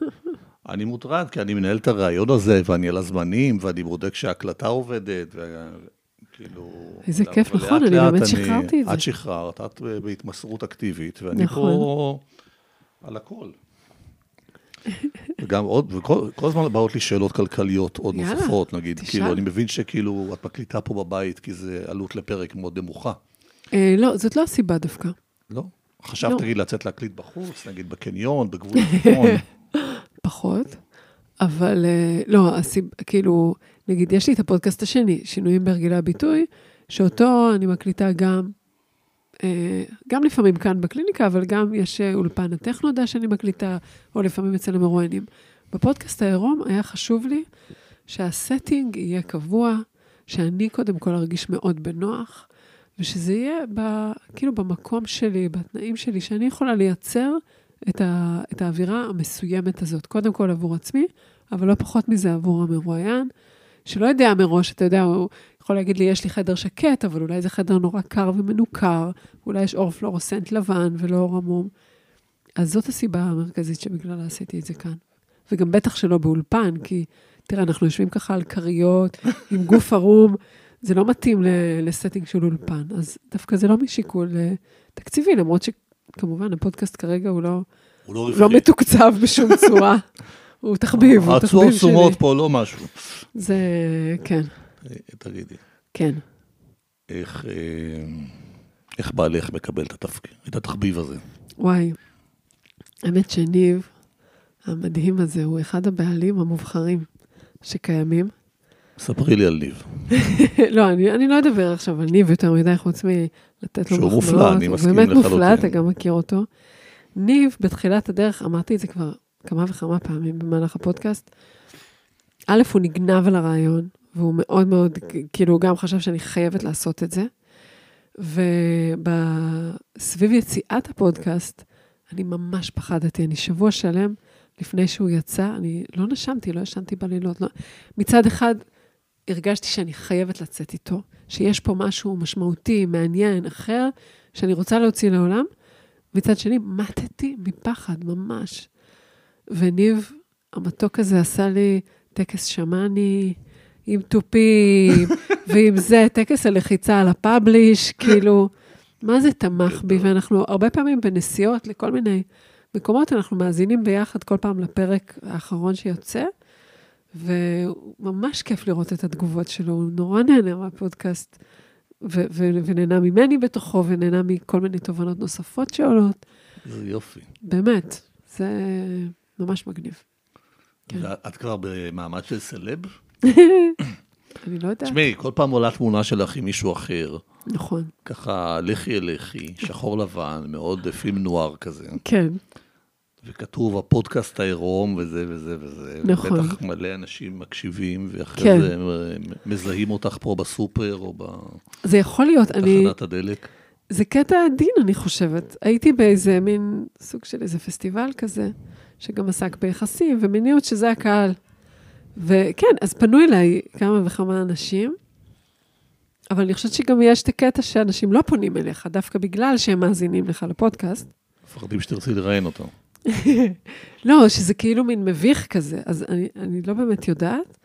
אני מוטרד, כי אני מנהל את הרעיון הזה, ואני על הזמנים, ואני בודק שההקלטה עובדת, וכאילו... איזה כיף, נכון, אני באמת שחררתי את זה. את שחררת, את בהתמסרות אקטיבית, ואני נכון. פה על הכל. וגם עוד, וכל כל הזמן באות לי שאלות כלכליות עוד יאללה, נוספות, נגיד, תשאל. כאילו, אני מבין שכאילו, את מקליטה פה בבית, כי זה עלות לפרק מאוד נמוכה. אה, לא, זאת לא הסיבה דווקא. לא? חשבת, לא. תגיד, לצאת להקליט בחוץ, נגיד בקניון, בגבול הצפון. פחות. אבל אה, לא, הסיב, כאילו, נגיד, יש לי את הפודקאסט השני, שינויים בהרגלי הביטוי, שאותו אני מקליטה גם, גם לפעמים כאן בקליניקה, אבל גם יש אה, אולפן הטכנודה שאני מקליטה, או לפעמים אצל המרואיינים. בפודקאסט העירום היה חשוב לי שהסטינג יהיה קבוע, שאני קודם כל ארגיש מאוד בנוח, ושזה יהיה ב, כאילו במקום שלי, בתנאים שלי, שאני יכולה לייצר את, ה, את האווירה המסוימת הזאת. קודם כל עבור עצמי, אבל לא פחות מזה עבור המרואיין, שלא יודע מראש, אתה יודע, הוא יכול להגיד לי, יש לי חדר שקט, אבל אולי זה חדר נורא קר ומנוכר, אולי יש אור פלורוסנט לבן ולא אור עמום. אז זאת הסיבה המרכזית שבגללה עשיתי את זה כאן. וגם בטח שלא באולפן, כי תראה, אנחנו יושבים ככה על כריות, עם גוף ערום, זה לא מתאים לסטינג של אולפן. אז דווקא זה לא משיקול אה, תקציבי, למרות שכמובן הפודקאסט כרגע הוא לא, הוא לא לא. מתוקצב בשום צורה. הוא תחביב, הוא תחביב שלי. סומות פה לא משהו. זה, כן, תגידי, כן. איך, אה, איך בעלך מקבל את התפקיד, את התחביב הזה? וואי, האמת שניב, המדהים הזה, הוא אחד הבעלים המובחרים שקיימים. ספרי לי על ניב. לא, אני, אני לא אדבר עכשיו על ניב יותר מדי, חוץ מלתת לו שהוא מחמאות. מופלא, אני מסכים הוא באמת מופלא, לחלוטין. אתה גם מכיר אותו. ניב, בתחילת הדרך, אמרתי את זה כבר כמה וכמה פעמים במהלך הפודקאסט, א', הוא נגנב על הרעיון, והוא מאוד מאוד, כאילו, הוא גם חשב שאני חייבת לעשות את זה. וסביב יציאת הפודקאסט, אני ממש פחדתי. אני שבוע שלם לפני שהוא יצא, אני לא נשמתי, לא ישנתי בלילות. לא. מצד אחד, הרגשתי שאני חייבת לצאת איתו, שיש פה משהו משמעותי, מעניין, אחר, שאני רוצה להוציא לעולם. מצד שני, מתתי מפחד, ממש. וניב, המתוק הזה עשה לי טקס שמאני עם תופים, ועם זה, טקס הלחיצה על הפאבליש, כאילו, מה זה תמך בי? ואנחנו הרבה פעמים בנסיעות לכל מיני מקומות, אנחנו מאזינים ביחד כל פעם לפרק האחרון שיוצא, וממש כיף לראות את התגובות שלו, הוא נורא נהנה מהפודקאסט, ו- ו- ונהנה ממני בתוכו, ונהנה מכל מיני תובנות נוספות שעולות. זה יופי. באמת, זה ממש מגניב. כן. ואת כבר במעמד של סלב? אני לא יודעת. תשמעי, כל פעם עולה תמונה שלך עם מישהו אחר, נכון. ככה לכי אליכי, שחור לבן, מאוד פילם נוער כזה, כן, וכתוב הפודקאסט העירום וזה וזה וזה. נכון. בטח מלא אנשים מקשיבים, ואחרי כן. זה מזהים אותך פה בסופר או זה יכול להיות, אני, בתחנת הדלק. זה קטע עדין, אני חושבת. הייתי באיזה מין סוג של איזה פסטיבל כזה, שגם עסק ביחסים ומיניות, שזה הקהל. וכן, אז פנו אליי כמה וכמה אנשים, אבל אני חושבת שגם יש את הקטע שאנשים לא פונים אליך, דווקא בגלל שהם מאזינים לך לפודקאסט. מפחדים שתרצי לראיין אותו. לא, שזה כאילו מין מביך כזה, אז אני, אני לא באמת יודעת,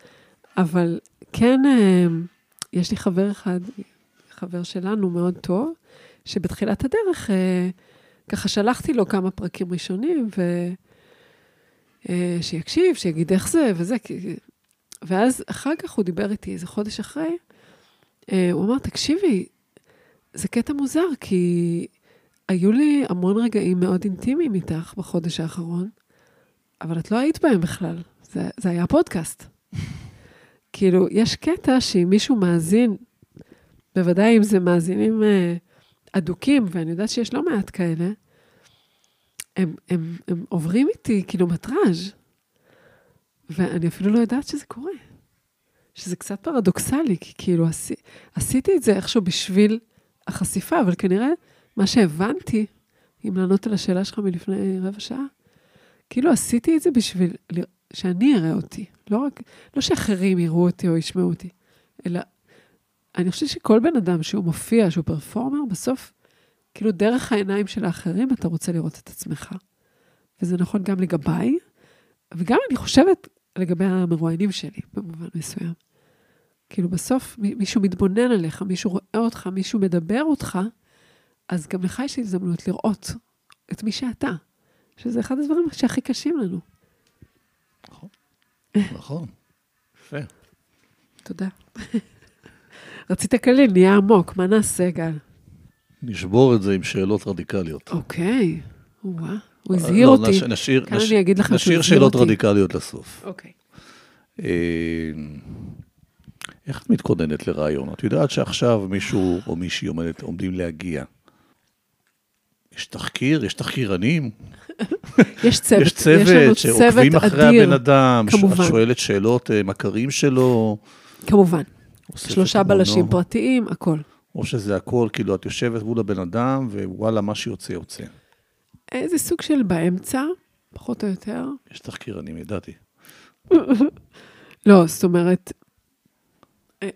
אבל כן, אה, יש לי חבר אחד, חבר שלנו מאוד טוב, שבתחילת הדרך, אה, ככה שלחתי לו כמה פרקים ראשונים, ו... אה, שיקשיב, שיגיד איך זה וזה. ואז אחר כך הוא דיבר איתי איזה חודש אחרי, אה, הוא אמר, תקשיבי, זה קטע מוזר, כי היו לי המון רגעים מאוד אינטימיים איתך בחודש האחרון, אבל את לא היית בהם בכלל. זה, זה היה פודקאסט. כאילו, יש קטע שאם מישהו מאזין, בוודאי אם זה מאזינים אה, אדוקים, ואני יודעת שיש לא מעט כאלה, הם, הם, הם עוברים איתי קילומטראז', ואני אפילו לא יודעת שזה קורה. שזה קצת פרדוקסלי, כי כאילו עשי, עשיתי את זה איכשהו בשביל החשיפה, אבל כנראה מה שהבנתי אם לענות על השאלה שלך מלפני רבע שעה, כאילו עשיתי את זה בשביל שאני אראה אותי. לא רק, לא שאחרים יראו אותי או ישמעו אותי, אלא אני חושבת שכל בן אדם שהוא מופיע, שהוא פרפורמר, בסוף, כאילו דרך העיניים של האחרים אתה רוצה לראות את עצמך. וזה נכון גם לגביי, וגם אני חושבת לגבי המרואיינים שלי, במובן מסוים. כאילו בסוף מי- מישהו מתבונן עליך, מישהו רואה אותך, מישהו מדבר אותך, אז גם לך יש הזדמנות לראות את מי שאתה, שזה אחד הדברים שהכי קשים לנו. נכון. יפה. תודה. רצית קליל, נהיה עמוק, מה נעשה, גל? נשבור את זה עם שאלות רדיקליות. אוקיי, וואה, הוא הזהיר לא, אותי. נש- נשאיר, כאן נש- אני אגיד לכם שהוא נשאיר הזהיר שאלות אותי. רדיקליות לסוף. אוקיי. אה, איך את מתכוננת לרעיון? את יודעת שעכשיו מישהו או מישהי עומדת, עומדים להגיע. יש תחקיר, יש תחקירנים, יש צוות, יש צוות שעוקבים צוות אחרי אדיר, הבן אדם, כמובן. את שואלת שאלות אה, מכרים שלו. כמובן. שלושה בלשים פרטיים, הכל. או שזה הכל, כאילו, את יושבת מול הבן אדם, ווואלה, מה שיוצא, יוצא. איזה סוג של באמצע, פחות או יותר. יש תחקירנים, ידעתי. לא, זאת אומרת, אה,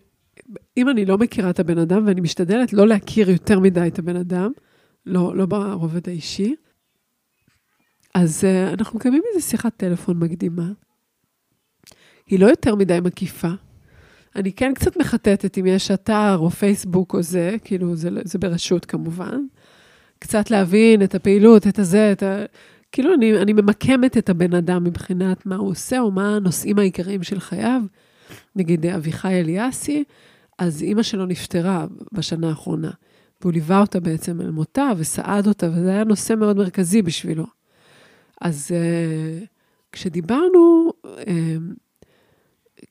אם אני לא מכירה את הבן אדם, ואני משתדלת לא להכיר יותר מדי את הבן אדם, לא, לא ברובד האישי, אז uh, אנחנו מקיימים איזו שיחת טלפון מקדימה. היא לא יותר מדי מקיפה. אני כן קצת מחטטת אם יש אתר או פייסבוק או זה, כאילו זה, זה ברשות כמובן. קצת להבין את הפעילות, את הזה, את ה... כאילו אני, אני ממקמת את הבן אדם מבחינת מה הוא עושה, או מה הנושאים העיקריים של חייו. נגיד אביחי אליאסי, אז אימא שלו נפטרה בשנה האחרונה, והוא ליווה אותה בעצם אל מותה וסעד אותה, וזה היה נושא מאוד מרכזי בשבילו. אז uh, כשדיברנו, uh,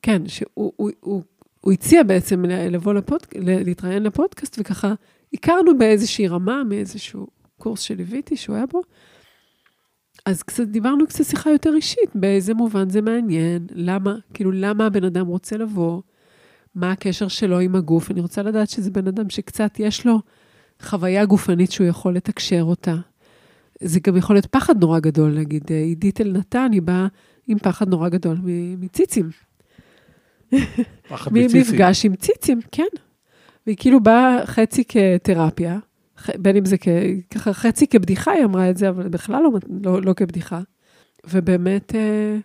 כן, שהוא הוא, הוא, הוא הציע בעצם לבוא לפודק... להתראיין לפודקאסט, וככה הכרנו באיזושהי רמה, מאיזשהו קורס שליוויתי, שהוא היה בו. אז קצת דיברנו קצת שיחה יותר אישית, באיזה מובן זה מעניין, למה, כאילו, למה הבן אדם רוצה לבוא, מה הקשר שלו עם הגוף. אני רוצה לדעת שזה בן אדם שקצת יש לו חוויה גופנית שהוא יכול לתקשר אותה. זה גם יכול להיות פחד נורא גדול, נגיד, עידית אלנתן, היא באה עם פחד נורא גדול מציצים. פחד מציצים. ממפגש עם ציצים, כן. והיא כאילו באה חצי כתרפיה, בין אם זה כ... ככה חצי כבדיחה, היא אמרה את זה, אבל בכלל לא, לא, לא כבדיחה. ובאמת, אה,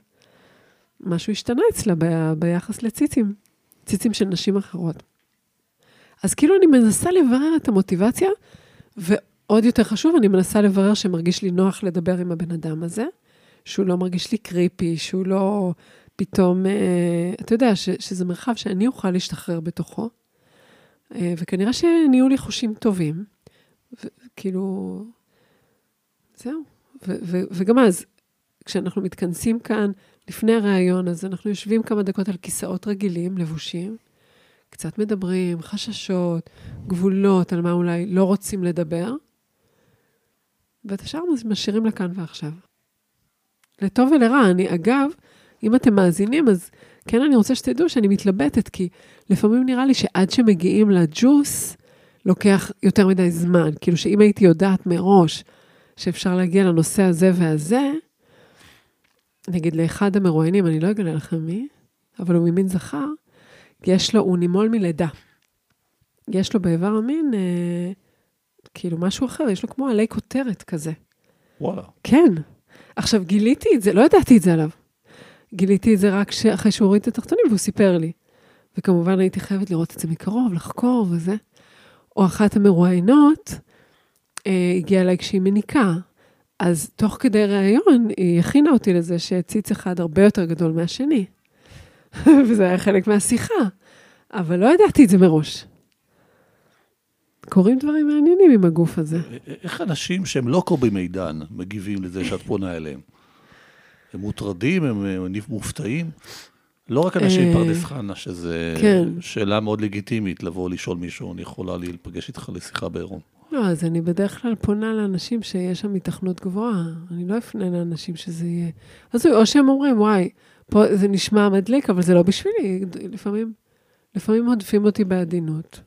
משהו השתנה אצלה ב, ביחס לציצים, ציצים של נשים אחרות. אז כאילו אני מנסה לברר את המוטיבציה, ועוד יותר חשוב, אני מנסה לברר שמרגיש לי נוח לדבר עם הבן אדם הזה, שהוא לא מרגיש לי קריפי, שהוא לא פתאום, אה, אתה יודע, ש, שזה מרחב שאני אוכל להשתחרר בתוכו. אה, וכנראה שנהיו לי חושים טובים. כאילו, זהו. ו- ו- וגם אז, כשאנחנו מתכנסים כאן לפני הראיון, אז אנחנו יושבים כמה דקות על כיסאות רגילים, לבושים, קצת מדברים, חששות, גבולות, על מה אולי לא רוצים לדבר, ואת השאר משאירים לכאן ועכשיו. לטוב ולרע, אני, אגב, אם אתם מאזינים, אז כן, אני רוצה שתדעו שאני מתלבטת, כי לפעמים נראה לי שעד שמגיעים לג'וס, לוקח יותר מדי זמן. כאילו שאם הייתי יודעת מראש שאפשר להגיע לנושא הזה והזה, נגיד לאחד המרואיינים, אני לא אגלה לכם מי, אבל הוא ממין זכר, יש לו, הוא נימול מלידה. יש לו באיבר המין, אה, כאילו משהו אחר, יש לו כמו עלי כותרת כזה. וואלה. כן. עכשיו, גיליתי את זה, לא ידעתי את זה עליו. גיליתי את זה רק אחרי שהוא הוריד את התחתונים והוא סיפר לי. וכמובן הייתי חייבת לראות את זה מקרוב, לחקור וזה. או אחת המרואיינות אה, הגיעה אליי כשהיא מניקה. אז תוך כדי ראיון, היא הכינה אותי לזה שציץ אחד הרבה יותר גדול מהשני. וזה היה חלק מהשיחה. אבל לא ידעתי את זה מראש. קורים דברים מעניינים עם הגוף הזה. איך אנשים שהם לא קובי מידן מגיבים לזה שאת פונה אליהם? הם מוטרדים, הם, הם מופתעים? לא רק אנשים אה, פרדס חנה, שזה כן. שאלה מאוד לגיטימית, לבוא לשאול מישהו, אני יכולה להיפגש איתך לשיחה בעירום. לא, אז אני בדרך כלל פונה לאנשים שיש שם התכנות גבוהה. אני לא אפנה לאנשים שזה יהיה... אז או שהם אומרים, וואי, פה זה נשמע מדליק, אבל זה לא בשבילי. לפעמים, לפעמים הודפים אותי בעדינות.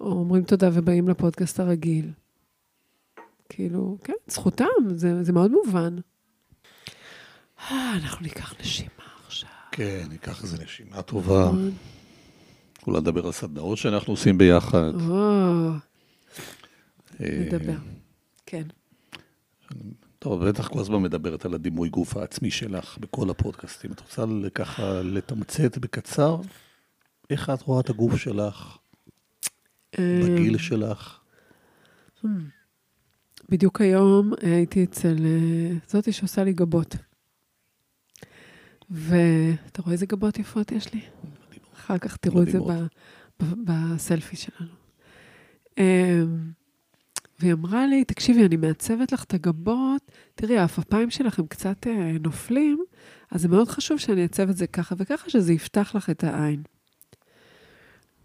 או אומרים תודה ובאים לפודקאסט הרגיל. כאילו, כן, זכותם, זה, זה מאוד מובן. אה, אנחנו ניקח נשימה עכשיו. כן, ניקח איזה נשימה טובה. נכון. אולי נדבר על סדנאות שאנחנו עושים ביחד. אה, נדבר. כן. טוב, בטח כל הזמן מדברת על הדימוי גוף העצמי שלך בכל הפודקאסטים. את רוצה ככה לתמצת בקצר? איך את רואה את הגוף שלך, אה, בגיל שלך? בדיוק היום הייתי אצל אה, זאתי שעושה לי גבות. ואתה רואה איזה גבות יפות יש לי? אחר כך תראו את זה ב, מדהימות. בסלפי שלנו. אמ, והיא אמרה לי, תקשיבי, אני מעצבת לך את הגבות, תראי, העפעפיים שלך הם קצת אה, נופלים, אז זה מאוד חשוב שאני אעצב את זה ככה וככה, שזה יפתח לך את העין.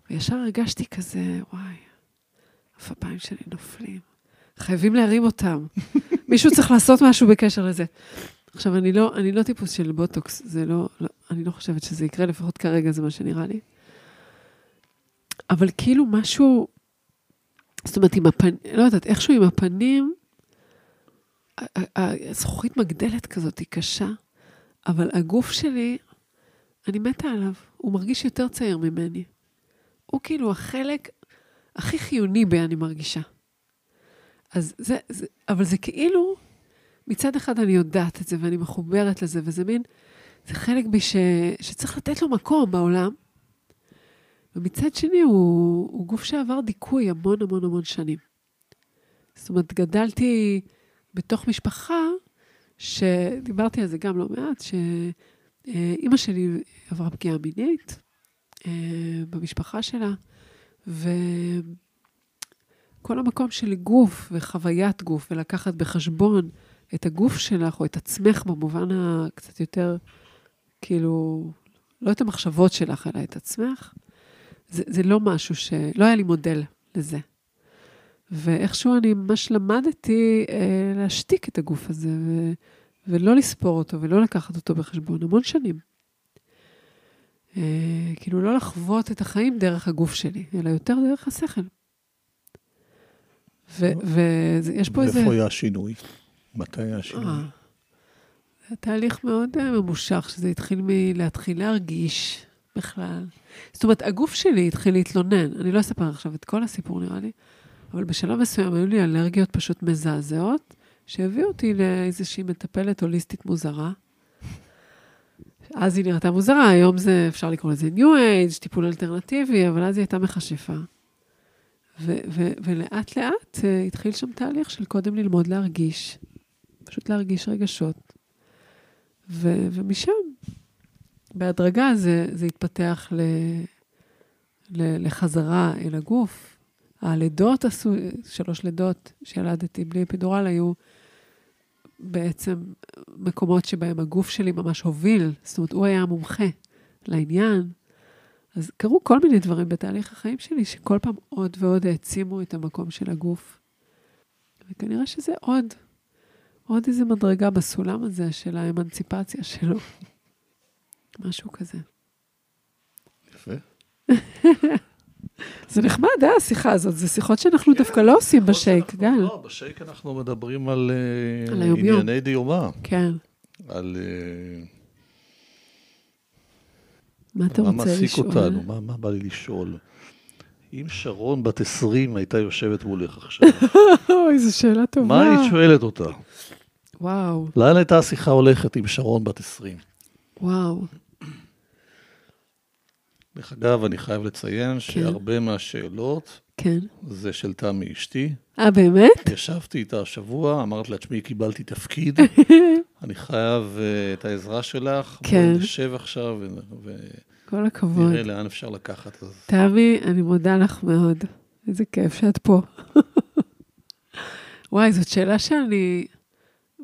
וישר הרגשתי כזה, וואי, העפעפיים שלי נופלים. חייבים להרים אותם. מישהו צריך לעשות משהו בקשר לזה. עכשיו, אני לא, אני לא טיפוס של בוטוקס, זה לא, לא, אני לא חושבת שזה יקרה, לפחות כרגע זה מה שנראה לי. אבל כאילו משהו, זאת אומרת, עם הפנים, לא יודעת, איכשהו עם הפנים, הזכוכית מגדלת כזאת, היא קשה, אבל הגוף שלי, אני מתה עליו, הוא מרגיש יותר צעיר ממני. הוא כאילו החלק הכי חיוני בי, אני מרגישה. אז זה, זה, אבל זה כאילו, מצד אחד אני יודעת את זה ואני מחוברת לזה, וזה מין, זה חלק בי ש, שצריך לתת לו מקום בעולם. ומצד שני, הוא, הוא גוף שעבר דיכוי המון המון המון שנים. זאת אומרת, גדלתי בתוך משפחה, שדיברתי על זה גם לא מעט, שאימא שלי עברה פגיעה מינית אה, במשפחה שלה, וכל המקום של גוף וחוויית גוף, ולקחת בחשבון את הגוף שלך, או את עצמך במובן הקצת יותר, כאילו, לא את המחשבות שלך, אלא את עצמך, זה, זה לא משהו ש... לא היה לי מודל לזה. ואיכשהו אני ממש למדתי אה, להשתיק את הגוף הזה, ו, ולא לספור אותו, ולא לקחת אותו בחשבון המון שנים. אה, כאילו, לא לחוות את החיים דרך הגוף שלי, אלא יותר דרך השכל. ויש פה איזה... ואיפה היה השינוי? מתי היה השינוי? אה, זה תהליך מאוד אה, ממושך, שזה התחיל מלהתחיל להרגיש בכלל. זאת אומרת, הגוף שלי התחיל להתלונן. אני לא אספר עכשיו את כל הסיפור, נראה לי, אבל בשלב מסוים היו לי אלרגיות פשוט מזעזעות, שהביאו אותי לאיזושהי מטפלת הוליסטית מוזרה. אז היא נראתה מוזרה, היום זה, אפשר לקרוא לזה New Age, טיפול אלטרנטיבי, אבל אז היא הייתה מכשפה. ולאט לאט uh, התחיל שם תהליך של קודם ללמוד להרגיש, פשוט להרגיש רגשות. ו- ומשם, בהדרגה זה, זה התפתח ל- ל- לחזרה אל הגוף. הלידות עשו, שלוש לידות שילדתי בלי אפידורל היו בעצם מקומות שבהם הגוף שלי ממש הוביל, זאת אומרת, הוא היה המומחה לעניין. אז קרו כל מיני דברים בתהליך החיים שלי, שכל פעם עוד ועוד העצימו את המקום של הגוף. וכנראה שזה עוד, עוד איזה מדרגה בסולם הזה של האמנציפציה שלו. משהו כזה. יפה. זה נחמד, אה, השיחה הזאת. זה שיחות שאנחנו דווקא לא עושים בשייק, גל. לא, בשייק אנחנו מדברים על אה. ענייני דיומא. כן. על אה, מה אתה מה רוצה מעסיק לשאול? אותנו, מה מה בא לי לשאול. אם שרון בת 20 הייתה יושבת מולך עכשיו, אוי, זו שאלה טובה. מה היית שואלת אותה? וואו, לאן הייתה השיחה הולכת עם שרון בת 20? וואו. דרך אגב, אני חייב לציין שהרבה מהשאלות כן. זה של תמי אשתי. אה, באמת? ישבתי איתה השבוע, אמרת לה, תשמעי, קיבלתי תפקיד, אני חייב אה, את העזרה שלך. כן. נשב עכשיו ו- כל הכבוד. ונראה לאן אפשר לקחת. אז תמי, אני מודה לך מאוד. איזה כיף שאת פה. וואי, זאת שאלה שאני,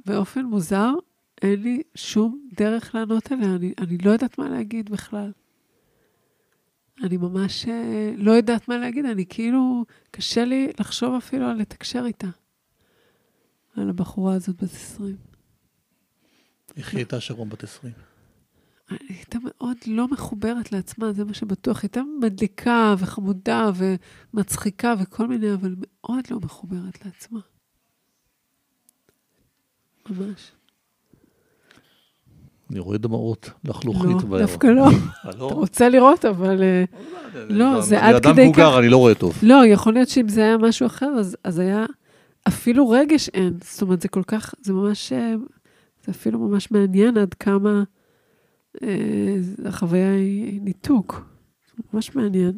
באופן מוזר, אין לי שום דרך לענות עליה. אני, אני לא יודעת מה להגיד בכלל. אני ממש אה, לא יודעת מה להגיד, אני כאילו, קשה לי לחשוב אפילו על לתקשר איתה. על הבחורה הזאת בת 20. איך היא הייתה שרון בת 20? היא הייתה מאוד לא מחוברת לעצמה, זה מה שבטוח. היא הייתה מדליקה וחמודה ומצחיקה וכל מיני, אבל מאוד לא מחוברת לעצמה. ממש. אני רואה דמעות לחלוכית. לא, דווקא לא. אתה לא? רוצה לראות, אבל... אה, לא, זה עד אני כדי אדם מבוגר, אני לא רואה טוב. לא, יכול להיות שאם זה היה משהו אחר, אז, אז היה... אפילו רגש אין. זאת אומרת, זה כל כך... זה ממש... אה, זה אפילו ממש מעניין עד כמה אה, החוויה היא ניתוק. זה ממש מעניין.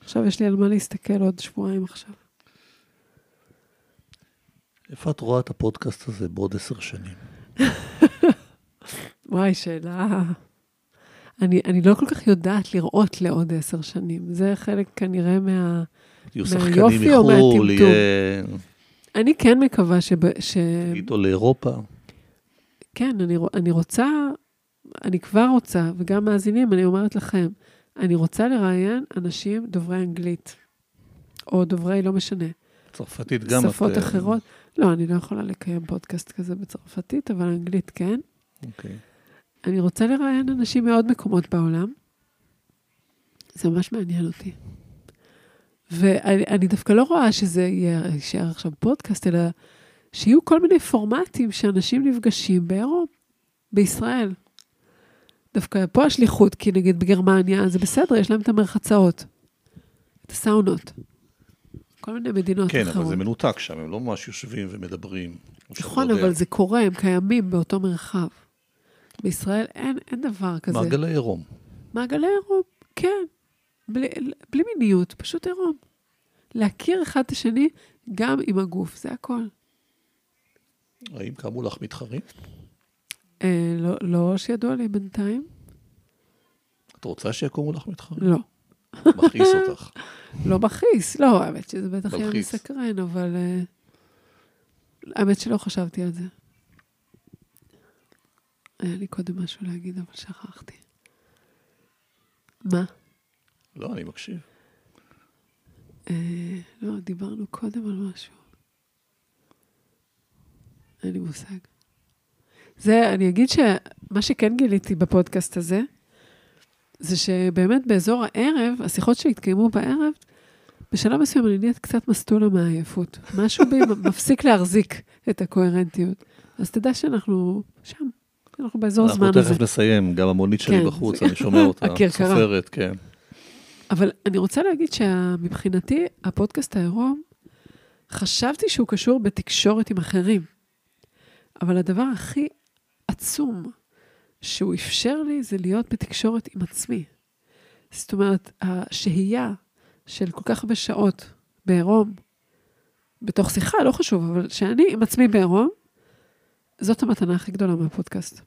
עכשיו יש לי על מה להסתכל עוד שבועיים עכשיו. איפה את רואה את הפודקאסט הזה בעוד עשר שנים? וואי, שאלה... אני, אני לא כל כך יודעת לראות לעוד עשר שנים. זה חלק כנראה מה... מהיופי או מחו"ל, מהטמטום? יהיה... אני כן מקווה שב, ש... איתו לאירופה. כן, אני, אני רוצה, אני כבר רוצה, וגם מאזינים, אני אומרת לכם, אני רוצה לראיין אנשים דוברי אנגלית, או דוברי, לא משנה, צרפתית גם. שפות אה, אחרות. לא, אני לא יכולה לקיים פודקאסט כזה בצרפתית, אבל אנגלית כן. אוקיי. אני אני רוצה לראיין אנשים מעוד מקומות בעולם. זה ממש מעניין אותי. ואני אני דווקא לא רואה שזה יישאר עכשיו פודקאסט, אלא שיהיו כל מיני פורמטים שאנשים נפגשים בעירום, בישראל. דווקא פה השליחות, כי נגיד בגרמניה, זה בסדר, יש להם את המרחצאות, את הסאונות. כל מיני מדינות כן, אחרות. אבל זה מנותק שם, הם לא ממש יושבים ומדברים. נכון. אבל זה קורה, הם קיימים באותו מרחב. בישראל אין, אין דבר כזה. מעגלי עירום. מעגלי עירום, כן. בלי, בלי מיניות, פשוט עירום. להכיר אחד את השני גם עם הגוף, זה הכל. האם קמו לך מתחרים? אה, לא, לא שידוע לי בינתיים, את רוצה שיקומו לך מתחרים? לא. מכעיס אותך. לא מכעיס, לא, האמת שזה בטח יהיה. מסקרן, אבל... אה, האמת שלא חשבתי על זה. היה לי קודם משהו להגיד, אבל שכחתי. מה? לא, אני מקשיב. אה, לא, דיברנו קודם על משהו. אין לי מושג. זה, אני אגיד שמה שכן גיליתי בפודקאסט הזה, זה שבאמת באזור הערב, השיחות שהתקיימו בערב, בשלב מסוים אני נהיית קצת מסטולה מהעייפות. משהו בי מפסיק להחזיק את הקוהרנטיות. אז תדע שאנחנו שם, אנחנו באזור הזמן אנחנו הזה. תכף נסיים, גם המונית שלי כן, בחוץ, זה- אני שומע אותה. הכרכרה. סופרת, כן. אבל אני רוצה להגיד שמבחינתי, הפודקאסט העירום, חשבתי שהוא קשור בתקשורת עם אחרים. אבל הדבר הכי עצום שהוא אפשר לי זה להיות בתקשורת עם עצמי. זאת אומרת, השהייה של כל כך הרבה שעות בעירום, בתוך שיחה, לא חשוב, אבל שאני עם עצמי בעירום, זאת המתנה הכי גדולה מהפודקאסט.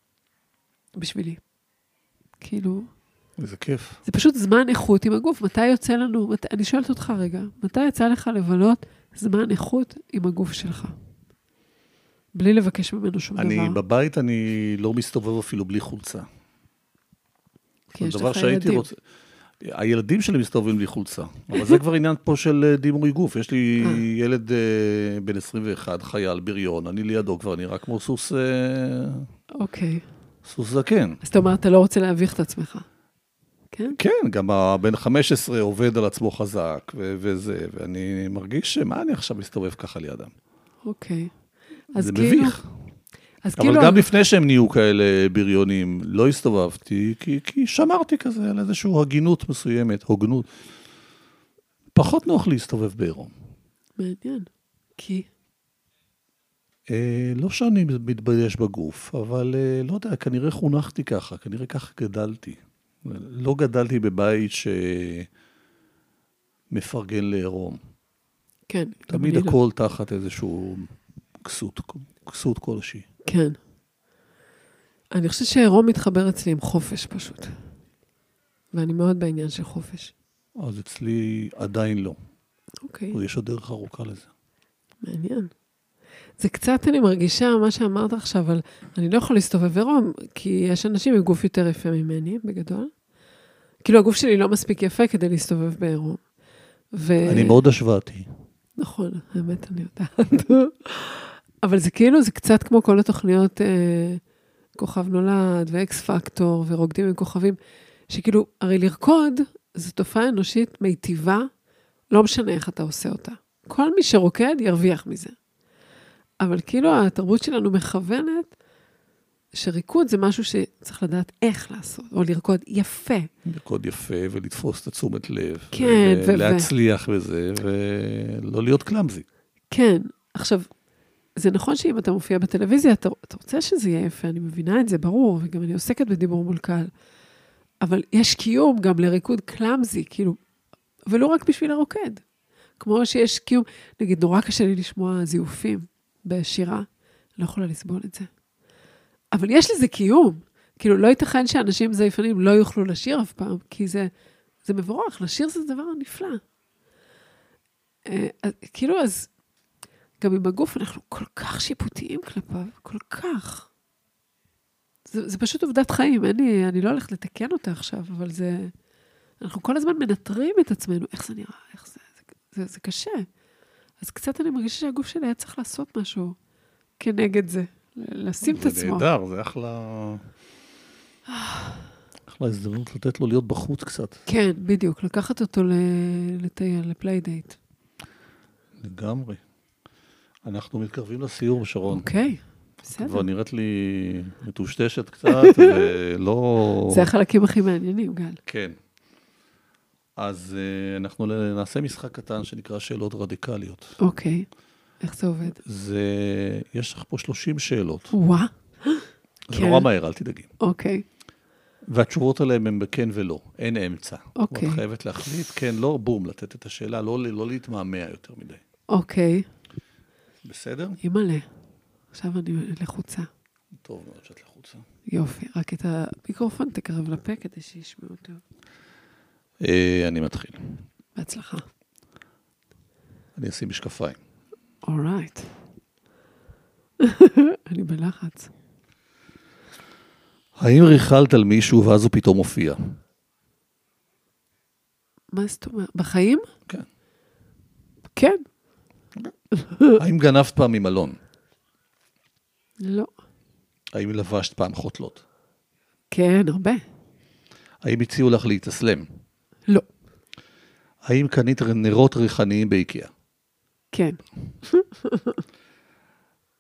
בשבילי. כאילו, איזה כיף. זה פשוט זמן איכות עם הגוף. מתי יוצא לנו, מת, אני שואלת אותך רגע, מתי יצא לך לבלות זמן איכות עם הגוף שלך? בלי לבקש ממנו שום אני, דבר. בבית אני לא מסתובב אפילו בלי חולצה. כי יש לך ילדים. רוצה... הילדים שלי מסתובבים בלי חולצה, אבל זה כבר עניין פה של אה, דימוי גוף. יש לי אה. ילד אה, בן 21, חייל, בריון, אני לידו כבר נראה כמו סוס, אוקיי. סוס זקן. אז אתה אומר, אתה לא רוצה להביך את עצמך. כן? כן, גם הבן 15 עובד על עצמו חזק, ו- וזה, ואני מרגיש שמה אני עכשיו מסתובב ככה לידם? אוקיי. אז זה כאילו... מביך. אז אבל כאילו... גם לפני שהם נהיו כאלה בריונים, לא הסתובבתי, כי, כי שמרתי כזה על איזושהי הגינות מסוימת, הוגנות. פחות נוח להסתובב בעירום. מעניין. כי... אה, לא שאני מתבייש בגוף, אבל אה, לא יודע, כנראה חונכתי ככה, כנראה ככה גדלתי. לא גדלתי בבית שמפרגן לעירום. כן. תמיד לא. הכל תחת איזשהו כסות, כסות כלשהי. כן. אני חושבת שעירום מתחבר אצלי עם חופש פשוט. ואני מאוד בעניין של חופש. אז אצלי עדיין לא. אוקיי. יש עוד דרך ארוכה לזה. מעניין. זה קצת, אני מרגישה, מה שאמרת עכשיו, על אני לא יכול להסתובב עירום, כי יש אנשים עם גוף יותר יפה ממני, בגדול. כאילו, הגוף שלי לא מספיק יפה כדי להסתובב בעירום. ו... אני מאוד השוואתי. נכון, האמת, אני יודעת. אבל זה כאילו, זה קצת כמו כל התוכניות אה, כוכב נולד, ואקס פקטור, ורוקדים עם כוכבים, שכאילו, הרי לרקוד זו תופעה אנושית מיטיבה, לא משנה איך אתה עושה אותה. כל מי שרוקד ירוויח מזה. אבל כאילו התרבות שלנו מכוונת שריקוד זה משהו שצריך לדעת איך לעשות, או לרקוד יפה. לרקוד יפה ולתפוס את התשומת לב. כן, ו- ולהצליח בזה, ולא להיות קלאמזי. כן, עכשיו, זה נכון שאם אתה מופיע בטלוויזיה, אתה, אתה רוצה שזה יהיה יפה, אני מבינה את זה, ברור, וגם אני עוסקת בדיבור מול קהל. אבל יש קיום גם לריקוד קלאמזי, כאילו, ולא רק בשביל הרוקד. כמו שיש קיום, נגיד, נורא קשה לי לשמוע זיופים בשירה, לא יכולה לסבול את זה. אבל יש לזה קיום. כאילו, לא ייתכן שאנשים זייפנים לא יוכלו לשיר אף פעם, כי זה, זה מבורך, לשיר זה דבר נפלא. אז, כאילו, אז גם עם הגוף אנחנו כל כך שיפוטיים כלפיו, כל כך. זה, זה פשוט עובדת חיים, אין לי, אני לא הולכת לתקן אותה עכשיו, אבל זה... אנחנו כל הזמן מנטרים את עצמנו, איך זה נראה, איך זה, זה, זה, זה קשה. אז קצת אני מרגישה שהגוף שלי היה צריך לעשות משהו כנגד זה, לשים את עצמו. זה נהדר, זה אחלה... אחלה הזדמנות לתת לו להיות בחוץ קצת. כן, בדיוק, לקחת אותו לטייל, ל playdate. לגמרי. אנחנו מתקרבים לסיום, שרון. אוקיי, בסדר. כבר נראית לי מטושטשת קצת, ולא... זה החלקים הכי מעניינים, גל. כן. אז uh, אנחנו נעשה משחק קטן שנקרא שאלות רדיקליות. אוקיי, איך זה עובד? זה, יש לך פה 30 שאלות. וואה. זה כן. נורא מהר, אל תדאגי. אוקיי, והתשובות עליהן הן בכן ולא, אין אמצע. אוקיי. את חייבת להחליט, כן, לא, בום, לתת את השאלה, לא, לא להתמהמה יותר מדי. אוקיי. בסדר? אימא'לה, עכשיו אני לחוצה. טוב מאוד שאת לחוצה. יופי, רק את המיקרופון תקרב לפה כדי שישמעו אותו. אה, אני מתחיל. בהצלחה. אני אשים משקפיים. אורייט. אני בלחץ. האם ריכלת על מישהו ואז הוא פתאום הופיע? מה זאת אומרת? בחיים? כן. כן. האם גנבת פעם ממלון? לא. האם לבשת פעם חותלות? כן, הרבה. האם הציעו לך להתאסלם? לא. האם קנית נרות ריחניים באיקאה? כן.